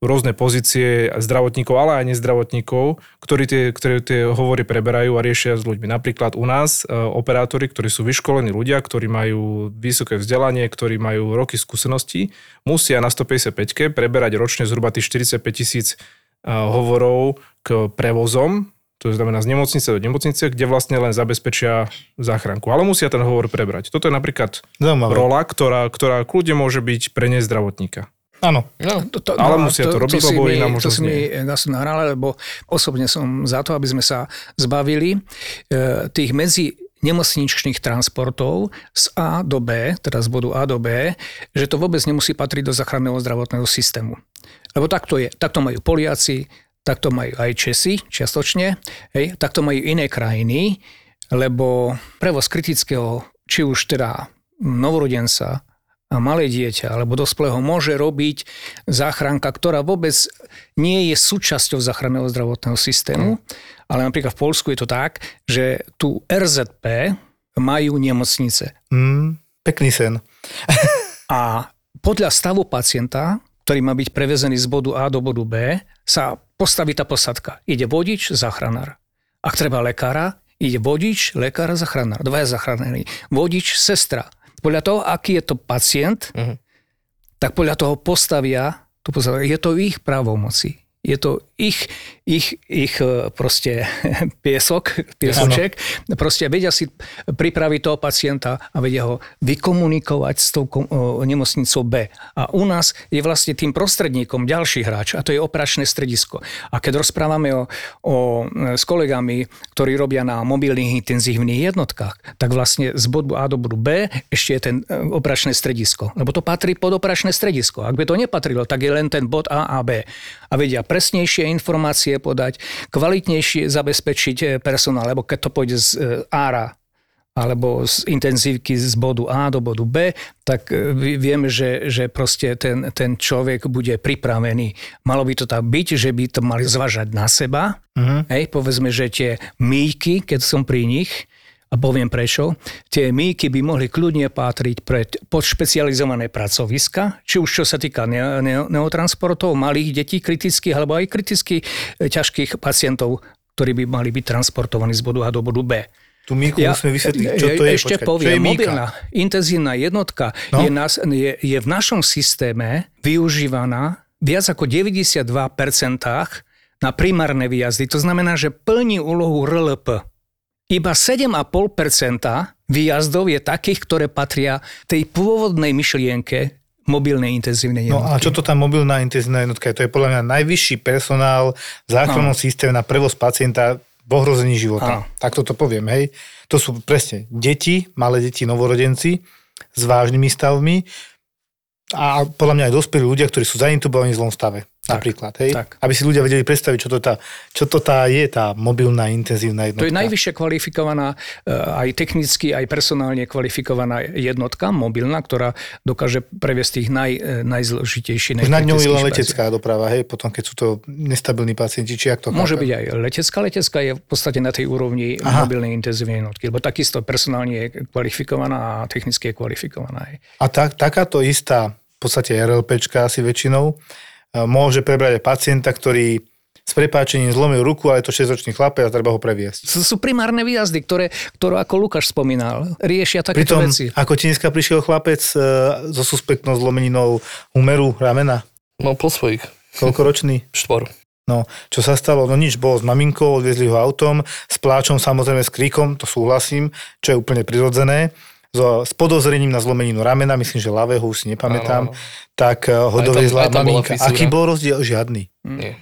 [SPEAKER 6] rôzne pozície zdravotníkov, ale aj nezdravotníkov, ktorí tie, ktorí tie hovory preberajú a riešia s ľuďmi. Napríklad u nás e, operátori, ktorí sú vyškolení ľudia, ktorí majú vysoké vzdelanie, ktorí majú roky skúseností, musia na 155 preberať ročne zhruba tých 45 tisíc e, hovorov k prevozom, to znamená z nemocnice do nemocnice, kde vlastne len zabezpečia záchranku. Ale musia ten hovor prebrať. Toto je napríklad Zaujímavé. rola, ktorá, ktorá kľudne môže byť pre nezdravotníka.
[SPEAKER 3] Áno.
[SPEAKER 5] No, to, to,
[SPEAKER 6] ale no, musia to, to robiť, to lebo iná
[SPEAKER 5] To si mi nás nahrala, lebo osobne som za to, aby sme sa zbavili e, tých medzi nemocničných transportov z A do B, teda z bodu A do B, že to vôbec nemusí patriť do záchranného zdravotného systému. Lebo takto je. Takto majú Poliaci, takto majú aj Česi čiastočne, hej, takto majú iné krajiny, lebo prevoz kritického, či už teda novorodenca, malé dieťa alebo dospelého môže robiť záchranka, ktorá vôbec nie je súčasťou záchranného zdravotného systému, ale napríklad v Polsku je to tak, že tu RZP majú nemocnice.
[SPEAKER 3] Mm, pekný sen.
[SPEAKER 5] a podľa stavu pacienta, ktorý má byť prevezený z bodu A do bodu B, sa postaví tá posadka. Ide vodič, záchranár. Ak treba lekára, ide vodič, lekár, záchranár. Dvaja záchranári. Vodič, sestra podľa toho, aký je to pacient, uh-huh. tak podľa toho postavia, to postavia, je to ich právomoci je to ich, ich, ich e, proste piesok, piesoček. Ano. Proste vedia si pripraviť toho pacienta a vedia ho vykomunikovať s tou nemocnicou B. A u nás je vlastne tým prostredníkom ďalší hráč a to je operačné stredisko. A keď rozprávame o, o, e, s kolegami, ktorí robia na mobilných intenzívnych jednotkách, tak vlastne z bodu A do bodu B ešte je ten e, operačné stredisko. Lebo to patrí pod operačné stredisko. Ak by to nepatrilo, tak je len ten bod A a B. A vedia presnejšie informácie podať, kvalitnejšie zabezpečiť eh, personál, lebo keď to pôjde z eh, ára alebo z intenzívky z bodu A do bodu B, tak eh, vieme, že, že proste ten, ten človek bude pripravený. Malo by to tak byť, že by to mali zvažať na seba. Uh-huh. Hej, povedzme, že tie míky, keď som pri nich, a poviem prečo. Tie míky by mohli kľudne pátriť pre pod špecializované pracoviska, či už čo sa týka ne, ne, neotransportov, malých detí kritických, alebo aj kriticky e, ťažkých pacientov, ktorí by mali byť transportovaní z bodu A do bodu B.
[SPEAKER 3] Tu Mirku musíme vysvetliť, čo to je.
[SPEAKER 5] Ešte
[SPEAKER 3] Počkať,
[SPEAKER 5] poviem,
[SPEAKER 3] čo je
[SPEAKER 5] mobilná intenzívna jednotka
[SPEAKER 3] No.
[SPEAKER 5] je, nás, je, je v našom systéme využívaná viac ako 92% na primárne výjazdy. To znamená, že plní úlohu RLP. Iba 7,5% výjazdov je takých, ktoré patria tej pôvodnej myšlienke mobilnej intenzívnej
[SPEAKER 3] No
[SPEAKER 5] jednotky.
[SPEAKER 3] a čo to tá mobilná intenzívna jednotka je? To je podľa mňa najvyšší personál v záchrannom systéme na prevoz pacienta v ohrození života.
[SPEAKER 5] Áno.
[SPEAKER 3] Tak to poviem, hej. To sú presne deti, malé deti, novorodenci s vážnymi stavmi a podľa mňa aj dospelí ľudia, ktorí sú zaintubovaní v zlom stave.
[SPEAKER 5] Tak,
[SPEAKER 3] napríklad, hej?
[SPEAKER 5] tak.
[SPEAKER 3] Aby si ľudia vedeli predstaviť, čo to, tá, čo to tá je, tá mobilná intenzívna jednotka.
[SPEAKER 5] To je najvyššie kvalifikovaná, e, aj technicky, aj personálne kvalifikovaná jednotka, mobilná, ktorá dokáže previesť tých naj, e, najzložitejších.
[SPEAKER 3] Už nad ňou je letecká doprava, hej, potom keď sú to nestabilní pacienti, či jak to
[SPEAKER 5] Môže
[SPEAKER 3] chápem?
[SPEAKER 5] byť aj letecká. Letecká je v podstate na tej úrovni
[SPEAKER 3] Aha.
[SPEAKER 5] mobilnej intenzívnej jednotky, lebo takisto personálne je kvalifikovaná a technicky je kvalifikovaná. aj.
[SPEAKER 3] A tak, takáto istá, v podstate RLPčka asi väčšinou, môže prebrať aj pacienta, ktorý s prepáčením zlomil ruku, ale je to 6-ročný chlapec a treba ho previesť.
[SPEAKER 5] Sú, sú primárne výjazdy, ktoré, ktoré ako Lukáš spomínal, riešia takéto
[SPEAKER 3] Pritom,
[SPEAKER 5] veci.
[SPEAKER 3] ako ti dneska prišiel chlapec e, so suspektnou zlomeninou humeru ramena,
[SPEAKER 2] No po svojich
[SPEAKER 3] koľkoročný?
[SPEAKER 2] štvor.
[SPEAKER 3] No, čo sa stalo? No nič, bol s maminkou, odviezli ho autom, s pláčom, samozrejme s kríkom, to súhlasím, čo je úplne prirodzené. So, s podozrením na zlomeninu ramena, myslím, že ľavého, už si nepamätám,
[SPEAKER 2] Áno,
[SPEAKER 3] tak ho doviezla maminka. Aký bol rozdiel? Žiadny.
[SPEAKER 2] Nie.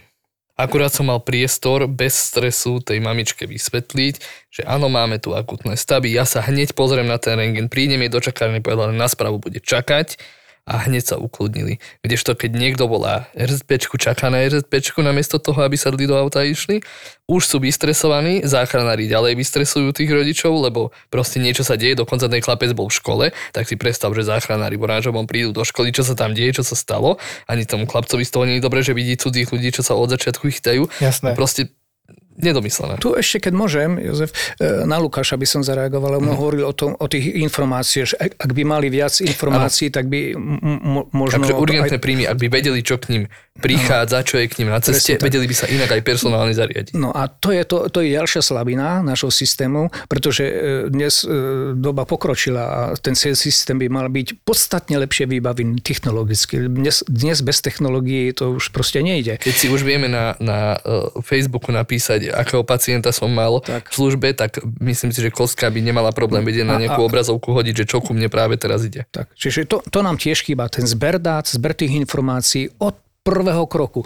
[SPEAKER 2] Akurát som mal priestor bez stresu tej mamičke vysvetliť, že áno, máme tu akutné stavy, ja sa hneď pozriem na ten rengen, prídem jej do čakárne, povedala, na správu bude čakať a hneď sa ukludnili. Kdežto keď niekto volá RZPčku, čaká na RZPčku namiesto toho, aby sadli do auta a išli, už sú vystresovaní, záchranári ďalej vystresujú tých rodičov, lebo proste niečo sa deje, dokonca ten chlapec bol v škole, tak si predstav, že záchranári v oranžovom prídu do školy, čo sa tam deje, čo sa stalo, ani tomu chlapcovi z toho nie je dobre, že vidí cudzích ľudí, čo sa od začiatku chytajú.
[SPEAKER 3] Jasné.
[SPEAKER 2] Proste nedomyslené.
[SPEAKER 5] Tu ešte, keď môžem, Jozef, e, na Lukáša by som zareagoval,
[SPEAKER 2] Mhm.
[SPEAKER 5] mm. hovoril o, tom, o tých informáciách, ak ak by mali viac informácií, tak by m- možno...
[SPEAKER 2] Takže urgentné
[SPEAKER 5] aj,
[SPEAKER 2] príjmy, ak by vedeli, čo k ním prichádza, čo je k ním na ceste,
[SPEAKER 5] Presne
[SPEAKER 2] vedeli by sa inak aj personálne zariadiť.
[SPEAKER 5] No a to je, to, to je ďalšia slabina našho systému, pretože e, dnes e, doba pokročila a ten systém by mal byť podstatne lepšie vybavený technologicky. Dnes, dnes bez technológií to už proste nejde.
[SPEAKER 2] Keď si už vieme na, na Facebooku napísať, akého pacienta som mal
[SPEAKER 5] Tak.
[SPEAKER 2] v službe, tak myslím si, že Kostka by nemala problém vedieť na
[SPEAKER 5] A-
[SPEAKER 2] nejakú
[SPEAKER 5] a-
[SPEAKER 2] obrazovku hodiť, že čo ku mne práve teraz ide.
[SPEAKER 5] Tak, čiže to, to nám tiež chýba, ten zber dát, zber tých informácií od prvého kroku,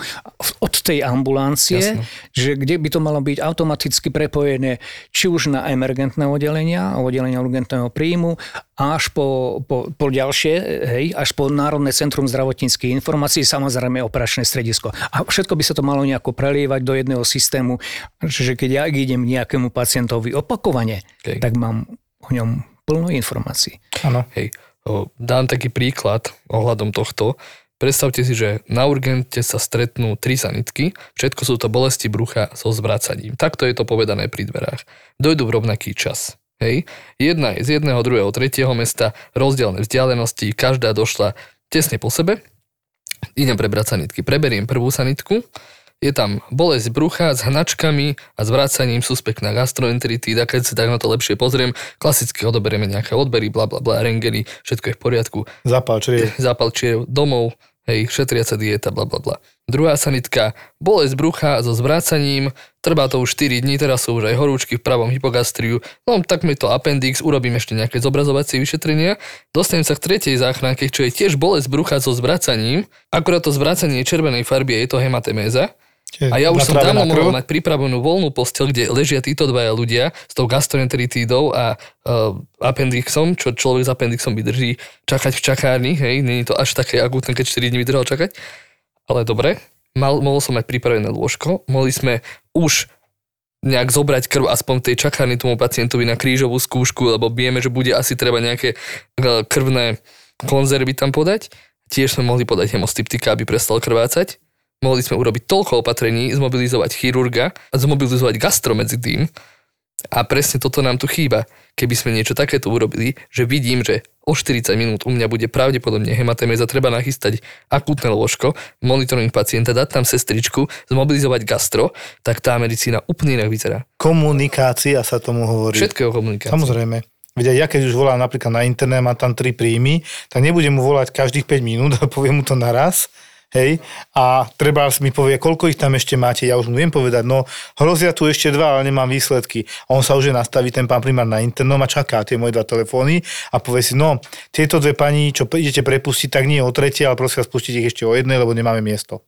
[SPEAKER 5] od tej ambulancie,
[SPEAKER 2] Jasné.
[SPEAKER 5] že kde by to malo byť automaticky prepojené či už na emergentné oddelenia, oddelenia urgentného príjmu, až po, po, po ďalšie, hej, až po Národné centrum zdravotníckých informácií, samozrejme operačné stredisko. A všetko by sa to malo nejako prelievať do jedného systému, že keď ja idem nejakému pacientovi opakovane,
[SPEAKER 2] Okej.
[SPEAKER 5] tak mám o ňom plno informácií.
[SPEAKER 3] Áno.
[SPEAKER 2] Hej, o, dám taký príklad ohľadom tohto. Predstavte si, že na urgente sa stretnú tri sanitky, všetko sú to bolesti brucha so zvracaním. Takto je to povedané pri dverách. Dojdu v rovnaký čas. Hej. Jedna je z jedného, druhého, tretieho mesta, rozdielne vzdialenosti, každá došla tesne po sebe. Idem prebrať sanitky. Preberiem prvú sanitku, je tam bolesť brucha s hnačkami a zvracaním suspektná gastroenteritída, keď sa tak na to lepšie pozriem, klasicky odoberieme nejaké odbery, bla bla bla, rengeny, všetko je v poriadku,
[SPEAKER 3] Zapal čriev.
[SPEAKER 2] zápal čiev domov, hej, šetriaca dieta, bla bla bla. Druhá sanitka, bolesť brucha so zvrácaním, trvá to už 4 dní, teraz sú už aj horúčky v pravom hypogastriu, no tak mi to appendix, urobím ešte nejaké zobrazovacie vyšetrenia, dostanem sa k tretej záchranke, čo je tiež bolesť brucha so zvracaním, akurát to zvracanie červenej farby je to hematéméza,
[SPEAKER 3] Čiže
[SPEAKER 2] a ja už som dávno mohol mať pripravenú voľnú posteľ, kde ležia títo dvaja ľudia s tou gastroenteritídou a uh, appendixom, čo človek s appendixom vydrží čakať v čakárni, hej, není to až také akútne, keď 4 dní vydržal čakať. Ale dobre, mal, mohol som mať pripravené lôžko, mohli sme už nejak zobrať krv aspoň tej čakárny tomu pacientovi na krížovú skúšku, lebo vieme, že bude asi treba nejaké uh, krvné konzervy tam podať. Tiež sme mohli podať hemostyptika, aby prestal krvácať. Mohli sme urobiť toľko opatrení, zmobilizovať chirurga a zmobilizovať gastro medzi tým. A presne toto nám tu chýba. Keby sme niečo takéto urobili, že vidím, že o 40 minút u mňa bude pravdepodobne hematémeza, treba nachystať akútne lôžko, monitoring pacienta, dať tam sestričku, zmobilizovať gastro, tak tá medicína úplne inak vyzerá.
[SPEAKER 3] Komunikácia sa tomu hovorí.
[SPEAKER 2] Všetkého komunikácia.
[SPEAKER 3] Samozrejme. Veď aj ja keď už volám napríklad na internet, mám tam tri príjmy, tak nebudem mu volať každých 5 minút a poviem mu to naraz, hej, a treba mi povie, koľko ich tam ešte máte, ja už mu viem povedať, no hrozia tu ešte dva, ale nemám výsledky. On sa už nastaví ten pán primár na internom a čaká tie moje dva telefóny a povie si, no, tieto dve pani, čo idete prepustiť, tak nie o tretie, ale prosím vás, pustiť ich ešte o jednej, lebo nemáme miesto.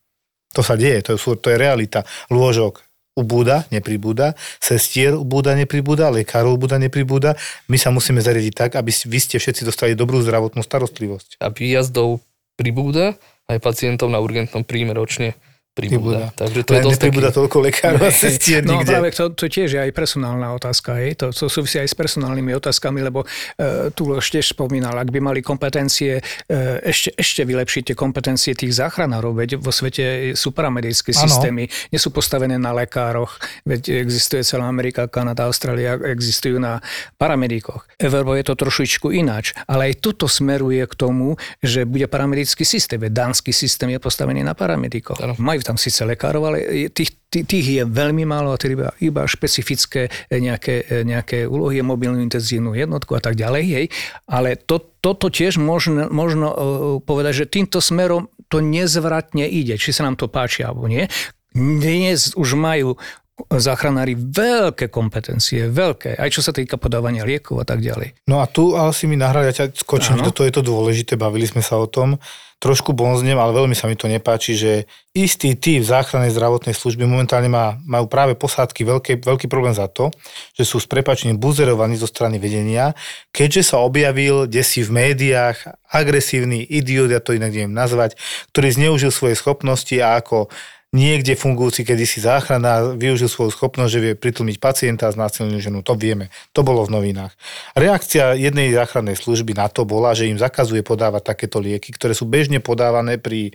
[SPEAKER 3] To sa deje, to je, to je realita. Lôžok, ubúda, nepribúda, sestier ubúda, nepribúda, lekárov ubúda, nepribúda. My sa musíme zariadiť tak, aby vy ste všetci dostali dobrú zdravotnú starostlivosť.
[SPEAKER 2] A výjazdov pribúda aj pacientov na urgentnom príjme ročne pribúda. Takže to
[SPEAKER 3] Len
[SPEAKER 2] je dosť taký...
[SPEAKER 3] toľko lekárov a sestier
[SPEAKER 5] No
[SPEAKER 3] nikde.
[SPEAKER 5] práve to, to tiež je aj personálna otázka. Hej? To, to súvisí aj s personálnymi otázkami, lebo e, tu tiež spomínal, ak by mali kompetencie, e, ešte, ešte vylepšiť tie kompetencie tých záchranárov, veď vo svete sú paramedické systémy, nie sú postavené na lekároch, veď existuje celá Amerika, Kanada, Austrália, existujú na paramedikoch. Evropo je to trošičku ináč, ale aj toto smeruje k tomu, že bude paramedický systém. Veď Dánsky systém je postavený na paramedikoch. Majú tam síce lekárov, ale tých, tých, je veľmi málo a iba, iba špecifické e, nejaké, e, nejaké úlohy, mobilnú intenzívnu jednotku a tak ďalej. Hej. Ale to, toto tiež možno, možno e, povedať, že týmto smerom to nezvratne ide, či sa nám to páči alebo nie. Dnes už majú záchranári veľké kompetencie, veľké, aj čo sa týka podávania liekov a tak ďalej.
[SPEAKER 3] No a tu ale si mi nahrali, ja ťa skočím, to je to dôležité, bavili sme sa o tom. Trošku bonznem, ale veľmi sa mi to nepáči, že istý typ záchrannej zdravotnej služby momentálne má, majú práve posádky veľký, veľký problém za to, že sú s prepačením buzerovaní zo strany vedenia, keďže sa objavil desi v médiách agresívny idiot, ja to inak neviem nazvať, ktorý zneužil svoje schopnosti a ako niekde fungujúci kedysi záchrana využil svoju schopnosť, že vie pritlmiť pacienta a znásilnil ženu. To vieme. To bolo v novinách. Reakcia jednej záchrannej služby na to bola, že im zakazuje podávať takéto lieky, ktoré sú bežne podávané pri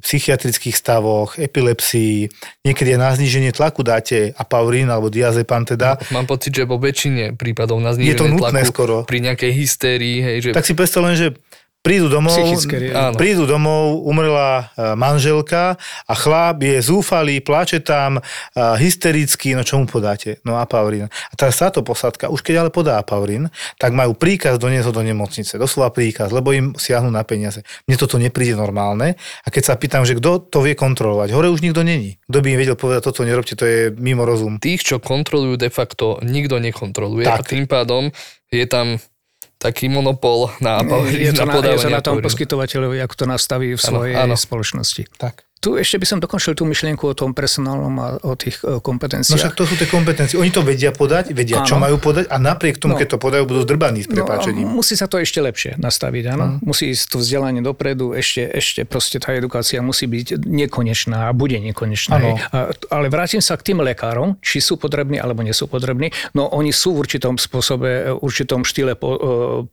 [SPEAKER 3] psychiatrických stavoch, epilepsii, niekedy na zníženie tlaku dáte apaurín alebo diazepam teda.
[SPEAKER 2] Mám pocit, že vo väčšine prípadov na
[SPEAKER 3] Je to
[SPEAKER 2] zníženie
[SPEAKER 3] nutné
[SPEAKER 2] tlaku
[SPEAKER 3] skoro.
[SPEAKER 2] pri nejakej hystérii, hej, že
[SPEAKER 3] Tak si predstav len, že prídu domov,
[SPEAKER 5] Psychické rie-
[SPEAKER 2] Áno.
[SPEAKER 3] prídu domov, umrela e, manželka a chlap je zúfalý, plače tam, e, hysterický, no čo mu podáte? No apaurín. A teraz táto posádka, už keď ale podá apaurín, tak majú príkaz doniesť ho do nemocnice. Doslova príkaz, lebo im siahnu na peniaze. Mne toto nepríde normálne. A keď sa pýtam, že kto to vie kontrolovať, hore už nikto není. Kto by im vedel povedať, toto nerobte, to je mimo rozum.
[SPEAKER 2] tých, čo kontrolujú de facto, nikto nekontroluje a
[SPEAKER 3] Tak.
[SPEAKER 2] tým pádom je tam taký monopol na,
[SPEAKER 5] Je to,
[SPEAKER 2] na
[SPEAKER 5] na, je to
[SPEAKER 2] podávanie
[SPEAKER 5] na tom poskytovateľovi, ako to nastaví v svojej
[SPEAKER 2] áno.
[SPEAKER 5] spoločnosti.
[SPEAKER 3] Tak.
[SPEAKER 5] Tu ešte by som dokončil tú myšlienku o tom personálnom a o tých e,
[SPEAKER 3] No
[SPEAKER 5] kompetenciách.
[SPEAKER 3] však to sú tie kompetencie. Oni to vedia podať, vedia, čo
[SPEAKER 5] Áno.
[SPEAKER 3] majú podať a napriek tomu,
[SPEAKER 5] No.
[SPEAKER 3] keď to podajú, budú zdrbaní s prepáčením.
[SPEAKER 5] No, musí sa to ešte lepšie nastaviť, áno. Musí ísť to vzdelanie dopredu, ešte, ešte proste tá edukácia musí byť nekonečná a bude nekonečná. Hej. A, ale vrátim sa k tým lekárom, či sú potrební alebo nie sú potrební. No oni sú v určitom spôsobe, v určitom štýle po, e,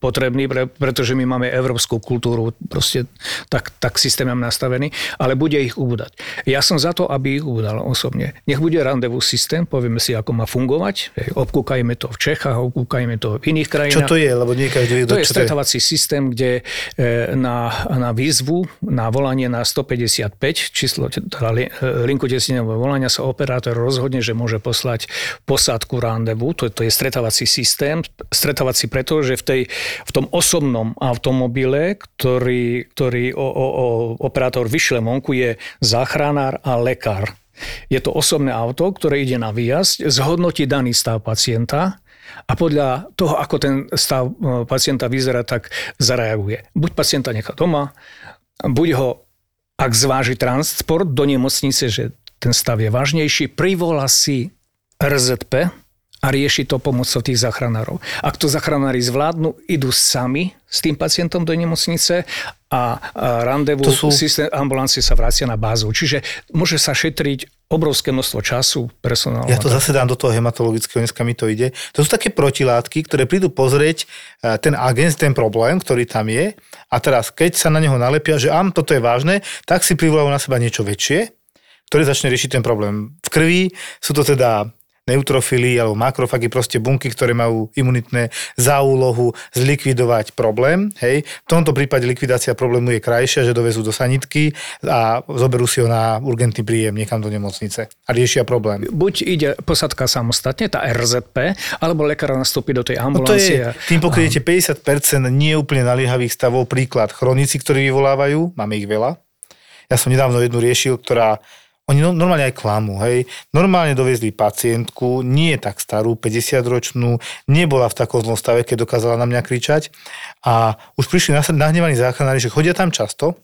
[SPEAKER 5] potrební, pre, pretože my máme európsku kultúru, proste tak, tak systém nastavený, ale bude ich ubúdať. Ja som za to, aby ich ubúdal osobne. Nech bude randevu systém, povieme si, ako má fungovať. Hej, obkúkajme to v Čechách, obkúkajme to v iných krajinách.
[SPEAKER 3] Čo to je? Lebo nie každý
[SPEAKER 5] To je
[SPEAKER 3] čo
[SPEAKER 5] stretovací systém, kde e, na, na výzvu, na volanie na 155, číslo teda e, linku tesneného volania sa operátor rozhodne, že môže poslať posádku randevu. To, to je stretovací systém. Stretovací preto, že v, tej, v tom osobnom automobile, ktorý, ktorý o, o, o, operátor vyšle vonku, je záchranár a lekár. Je to osobné auto, ktoré ide na výjazd, zhodnotí daný stav pacienta a podľa toho, ako ten stav e, pacienta vyzerá, tak zareaguje. Buď pacienta nechá doma, buď ho, ak zváži transport do nemocnice, že ten stav je vážnejší, privolá si RZP a rieši to pomocou tých záchranárov. Ak to záchranári zvládnu, idú sami s tým pacientom do nemocnice a randevu
[SPEAKER 3] To sú-
[SPEAKER 5] systém ambulancie sa vracia na bázu. Čiže môže sa šetriť obrovské množstvo času, personálu.
[SPEAKER 3] Ja to zase dám do toho hematologického, dneska mi to ide. To sú také protilátky, ktoré prídu pozrieť e, ten agent, ten problém, ktorý tam je. A teraz, keď sa na neho nalepia, že ám, toto je vážne, tak si privolajú na seba niečo väčšie, ktoré začne riešiť ten problém. V krvi sú to teda neutrofily alebo makrofagy, proste bunky, ktoré majú imunitné za úlohu zlikvidovať problém. Hej. V tomto prípade likvidácia problému je krajšia, že dovezú do sanitky a zoberú si ho na urgentný príjem niekam do nemocnice a riešia problém.
[SPEAKER 5] Buď ide posadka samostatne, tá RZP, alebo lekár nastúpi do tej
[SPEAKER 3] No to je,
[SPEAKER 5] ambulancie.
[SPEAKER 3] tým pokryjete 50% nie úplne naliehavých stavov. Príklad, chronici, ktorí vyvolávajú, máme ich veľa. Ja som nedávno jednu riešil, ktorá oni no- normálne aj klamú, hej. Normálne dovezli pacientku, nie tak starú, 50-ročnú, nebola v takom zlom stave, keď dokázala na mňa kričať. A už prišli nahnevaní záchranári, že chodia tam často,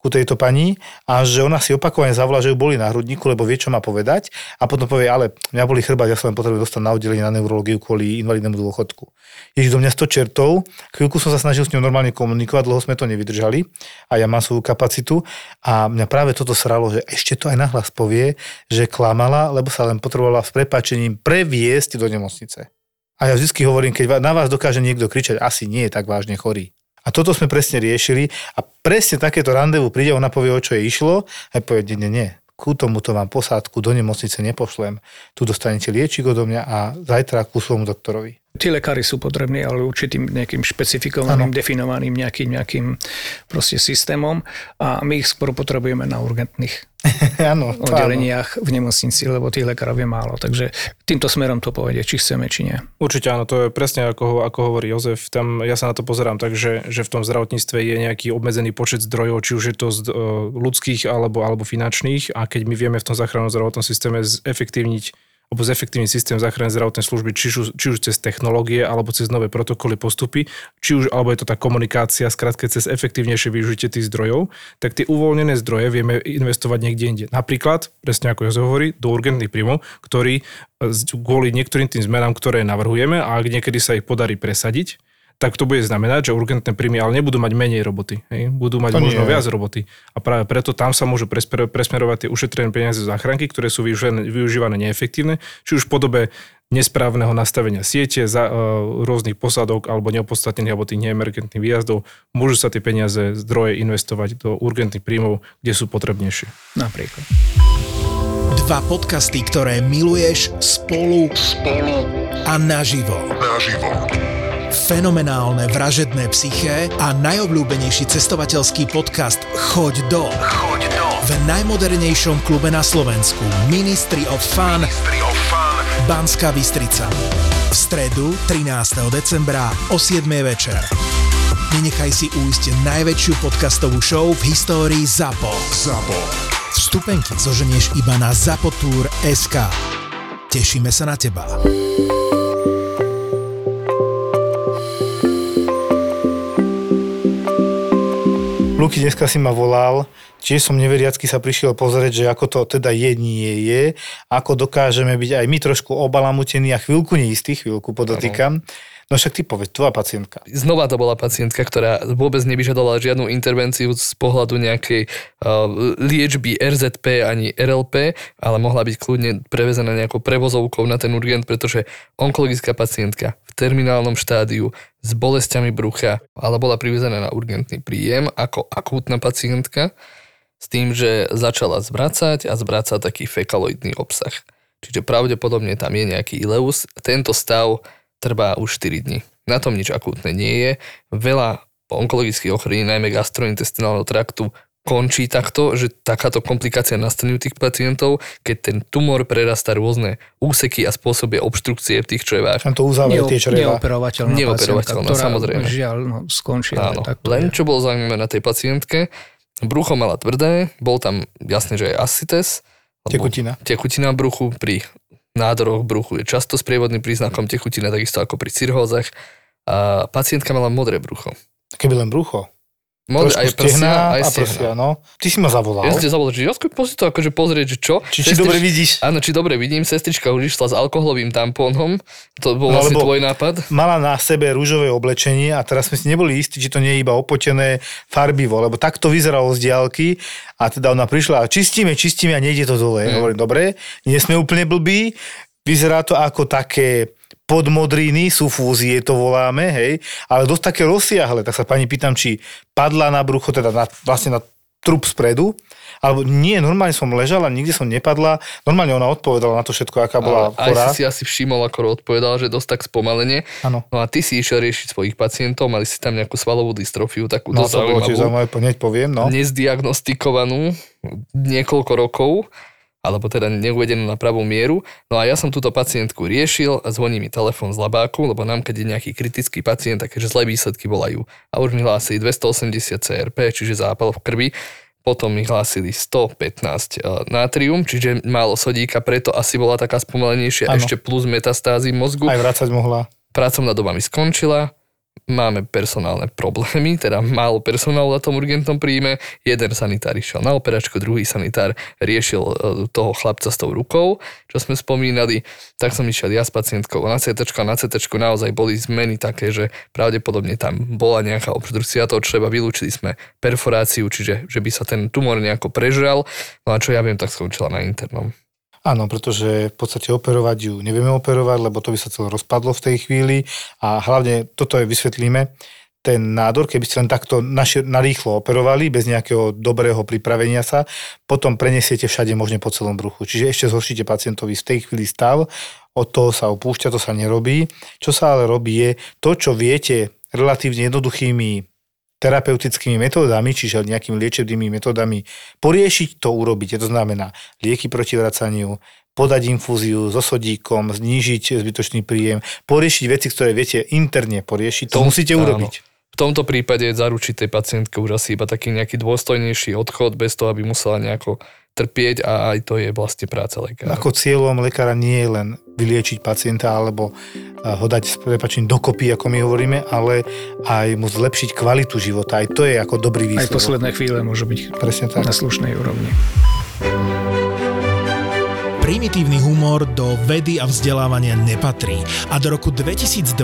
[SPEAKER 3] ku tejto pani a že ona si opakovane zavolá, že ju boli na hrudníku, lebo vie, čo má povedať a potom povie, ale mňa boli chrbát, ja sa len potrebujem dostať na oddelenie na neurológiu kvôli invalidnému dôchodku. Ježiš, do mňa 100 čertov, chvíľku som sa snažil s ňou normálne komunikovať, dlho sme to nevydržali a ja mám svoju kapacitu a mňa práve toto sralo, že ešte to aj nahlas povie, že klamala, lebo sa len potrebovala s prepáčením previesť do nemocnice. A ja vždy hovorím, keď na vás dokáže niekto kričať, asi nie je tak vážne chorý. A toto sme presne riešili a presne takéto randevu príde, ona povie, o čo jej išlo a povie, nie, nie, ku tomuto vám posádku do nemocnice nepošlem. Tu dostanete liečik odo mňa a zajtra ku svojmu doktorovi.
[SPEAKER 5] Tí lekári sú potrební, ale určitým nejakým špecifikovaným,
[SPEAKER 3] Áno.
[SPEAKER 5] definovaným nejakým, nejakým proste systémom a my ich skôr potrebujeme na urgentných
[SPEAKER 3] áno, to áno.
[SPEAKER 5] oddeleniach v nemocnici, lebo tých lekárov je málo. Takže týmto smerom to povede, či chceme, či nie.
[SPEAKER 6] Určite áno, to je presne ako, ako hovorí Jozef. Tam, ja sa na to pozerám tak, že, že v tom zdravotníctve je nejaký obmedzený počet zdrojov, či už je to z uh, ľudských alebo, alebo finančných a keď my vieme v tom záchrannom zdravotnom systéme zefektívniť alebo zefektívny systém záchrannej zdravotnej služby, či už, či už cez technológie, alebo cez nové protokoly, postupy, či už, alebo je to tá komunikácia, skrátka cez efektívnejšie využitie tých zdrojov, tak tie uvoľnené zdroje vieme investovať niekde inde. Napríklad, presne ako Jozef hovorí, do urgentných príjmov, ktorí e, kvôli niektorým tým zmenám, ktoré navrhujeme a ak niekedy sa ich podarí presadiť, tak to bude znamenať, že urgentné príjmy ale nebudú mať menej roboty. Hej? Budú mať
[SPEAKER 3] To
[SPEAKER 6] možno
[SPEAKER 3] nie.
[SPEAKER 6] viac roboty. A práve preto tam sa môžu presmer- presmerovať tie ušetrené peniaze z záchranky, ktoré sú využívané, využívané neefektívne, či už v podobe nesprávneho nastavenia siete, za, uh, rôznych posádok alebo neopodstatnených alebo tých neemergentných výjazdov, môžu sa tie peniaze, zdroje investovať do urgentných príjmov, kde sú potrebnejšie.
[SPEAKER 5] Napríklad.
[SPEAKER 7] Dva podcasty, ktoré miluješ spolu, spolu a naživo.
[SPEAKER 8] Naživo.
[SPEAKER 7] Fenomenálne vražedné psyché a najobľúbenejší cestovateľský podcast Choď do.
[SPEAKER 8] Choď do
[SPEAKER 7] V najmodernejšom klube na Slovensku Ministry of Fun
[SPEAKER 8] Ministry of Fun
[SPEAKER 7] Banská Bystrica. V stredu 13. decembra o 7. večer. Nenechaj si újsť najväčšiu podcastovú show v histórii ZAPO.
[SPEAKER 8] ZAPO.
[SPEAKER 7] Vstupenky zoženieš iba na zapotur.sk. Tešíme sa na teba.
[SPEAKER 3] Luky dneska si ma volal, tiež som neveriacky sa prišiel pozrieť, že ako to teda je, nie je, ako dokážeme byť aj my trošku obalamutení a chvíľku neistí, chvíľku podotýkam. No však ty povedz, tvoja pacientka.
[SPEAKER 2] Znova to bola pacientka, ktorá vôbec nevyžadovala žiadnu intervenciu z pohľadu nejakej uh, liečby RZP ani RLP, ale mohla byť kľudne prevezená nejakou prevozovkou na ten urgent, pretože onkologická pacientka v terminálnom štádiu s bolestiami brucha, ale bola privezená na urgentný príjem ako akútna pacientka s tým, že začala zvracať a zvracať taký fekaloidný obsah. Čiže pravdepodobne tam je nejaký ileus. Tento stav trvá už 4 dní. Na tom nič akútne nie je. Veľa onkologických ochorení, najmä gastrointestinálneho traktu, končí takto, že takáto komplikácia nastane u tých pacientov, keď ten tumor prerastá rôzne úseky a spôsobie obštrukcie v tých črevách.
[SPEAKER 3] Tam to uzavrel tie čreva.
[SPEAKER 5] Neoperovateľná,
[SPEAKER 2] Neoperovateľná,
[SPEAKER 5] pacientka,
[SPEAKER 2] samozrejme.
[SPEAKER 5] Žiaľ, no, skončí. ale
[SPEAKER 2] Áno,
[SPEAKER 5] tak
[SPEAKER 2] len čo bolo zaujímavé na tej pacientke, brucho mala tvrdé, bol tam jasne, že aj ascites. alebo
[SPEAKER 3] Tekutina.
[SPEAKER 2] Tekutina v bruchu pri nádoroch bruchu je často sprievodným príznakom tekutina, takisto ako pri cirhózach. A pacientka mala modré brucho.
[SPEAKER 3] Keby len brucho. Trošku
[SPEAKER 2] aj prsia, aj
[SPEAKER 3] prsia, no. Ty si ma zavolal.
[SPEAKER 2] Ja ťa zavolal, že Josko, poď to akože pozrieť, že čo.
[SPEAKER 3] Či, či dobre vidíš.
[SPEAKER 2] Áno, či dobre vidím. Sestrička už išla s alkoholovým tampónom. To bol
[SPEAKER 3] No,
[SPEAKER 2] vlastne tvoj nápad.
[SPEAKER 3] Mala na sebe rúžové oblečenie a teraz sme si neboli istí, či to nie je iba opotené farbivo, lebo tak to vyzeralo z diálky a teda ona prišla a čistíme, čistíme a nejde to dole. Mm. Hovorím, dobre, nie sme úplne blbí, vyzerá to ako také podmodriny, sufúzie to voláme, hej, ale dosť také rozsiahle, tak sa pani pýtam, či padla na brucho, teda na, vlastne na trup spredu, alebo nie, normálne som ležala, nikde som nepadla, normálne ona odpovedala na to všetko, aká bola
[SPEAKER 2] Ale
[SPEAKER 3] chorá.
[SPEAKER 2] aj si si asi všimol, ako odpovedal, že dosť tak spomalenie.
[SPEAKER 3] Áno.
[SPEAKER 2] No a ty si išiel riešiť svojich pacientov, mali si tam nejakú svalovú dystrofiu, takú
[SPEAKER 3] No
[SPEAKER 2] dosť zaujímavú,
[SPEAKER 3] zaujímavé, hneď poviem, no.
[SPEAKER 2] nezdiagnostikovanú niekoľko rokov, alebo teda neuvedenú na pravú mieru. No a ja som túto pacientku riešil, zvoní mi telefón z labáku, lebo nám, keď je nejaký kritický pacient, takže zlé výsledky volajú. A už mi hlásili 280 CRP, čiže zápal v krvi. Potom mi hlásili 115 eh, natrium, čiže málo sodíka, preto asi bola taká spomalenejšia, ešte plus metastázy mozgu.
[SPEAKER 3] Aj vracať mohla.
[SPEAKER 2] Pracovná doba mi skončila, máme personálne problémy, teda málo personálu na tom urgentnom príjme. Jeden sanitár išiel na operačku, druhý sanitár riešil e, toho chlapca s tou rukou, čo sme spomínali. Tak som išiel ja s pacientkou na CT a na CT naozaj boli zmeny také, že pravdepodobne tam bola nejaká obštrukcia toho čreba, vylúčili sme perforáciu, čiže že by sa ten tumor nejako prežral. No a čo ja viem, tak skončila na internom.
[SPEAKER 3] Áno, pretože v podstate operovať ju nevieme operovať, lebo to by sa celé rozpadlo v tej chvíli a hlavne toto aj vysvetlíme. Ten nádor, keby ste len takto narýchlo operovali, bez nejakého dobrého pripravenia sa, potom prenesiete všade možne po celom bruchu. Čiže ešte zhoršíte pacientovi v tej chvíli stav, od toho sa opúšťa, to sa nerobí. Čo sa ale robí je to, čo viete relatívne jednoduchými terapeutickými metódami, čiže nejakými liečebnými metódami, poriešiť to urobiť. To znamená lieky proti vracaniu, podať infúziu so sodíkom, znížiť zbytočný príjem, poriešiť veci, ktoré viete interne poriešiť, to musíte urobiť.
[SPEAKER 2] V tomto prípade zaručiť tej pacientke už asi iba taký nejaký dôstojnejší odchod bez toho, aby musela nejako trpieť a aj to je vlastne práca lekára.
[SPEAKER 3] Ako cieľom lekára nie je len vyliečiť pacienta alebo eh, ho dať s prepačením dokopy, ako my hovoríme, ale aj mu zlepšiť kvalitu života. Aj to je ako dobrý
[SPEAKER 5] Aj
[SPEAKER 3] výsledok.
[SPEAKER 5] posledné chvíle môže byť
[SPEAKER 3] Presne tak.
[SPEAKER 5] na slušnej úrovni.
[SPEAKER 7] Primitívny humor do vedy a vzdelávania nepatrí a do roku 2021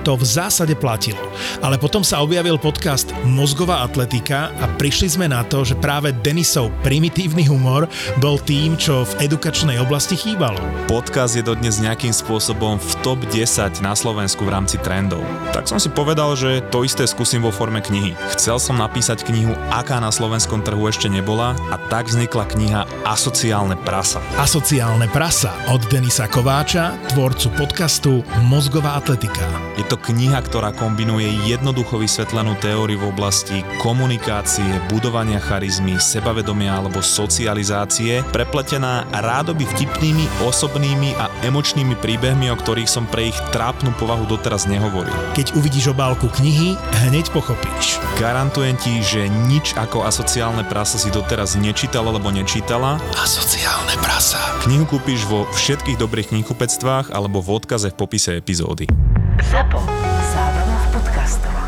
[SPEAKER 7] to v zásade platilo. Ale potom sa objavil podcast Mozgová atletika a prišli sme na to, že práve Denisov primitívny humor bol tým, čo v edukačnej oblasti chýbalo.
[SPEAKER 8] Podcast je dodnes nejakým spôsobom v top 10 na Slovensku v rámci trendov. Tak som si povedal, že to isté skúsim vo forme knihy. Chcel som napísať knihu, aká na slovenskom trhu ešte nebola a tak vznikla kniha Asociálne prasa.
[SPEAKER 7] Asociálne prasa od Denisa Kováča, tvorcu podcastu Mozgová atletika.
[SPEAKER 8] Je to kniha, ktorá kombinuje jednoducho vysvetlenú teóriu v oblasti komunikácie, budovania charizmy, sebavedomia alebo socializácie, prepletená rádoby vtipnými, osobnými a emočnými príbehmi, o ktorých som pre ich trápnu povahu doteraz nehovoril.
[SPEAKER 7] Keď uvidíš obálku knihy, hneď pochopíš.
[SPEAKER 8] Garantujem ti, že nič ako asociálne prasa si doteraz nečítal alebo nečítala.
[SPEAKER 7] Asociálne prasa.
[SPEAKER 8] Knihu kúpiš vo všetkých dobrých knihkupectvách alebo v odkaze v popise epizódy.
[SPEAKER 9] Zapo. Zábrná v podcastovách.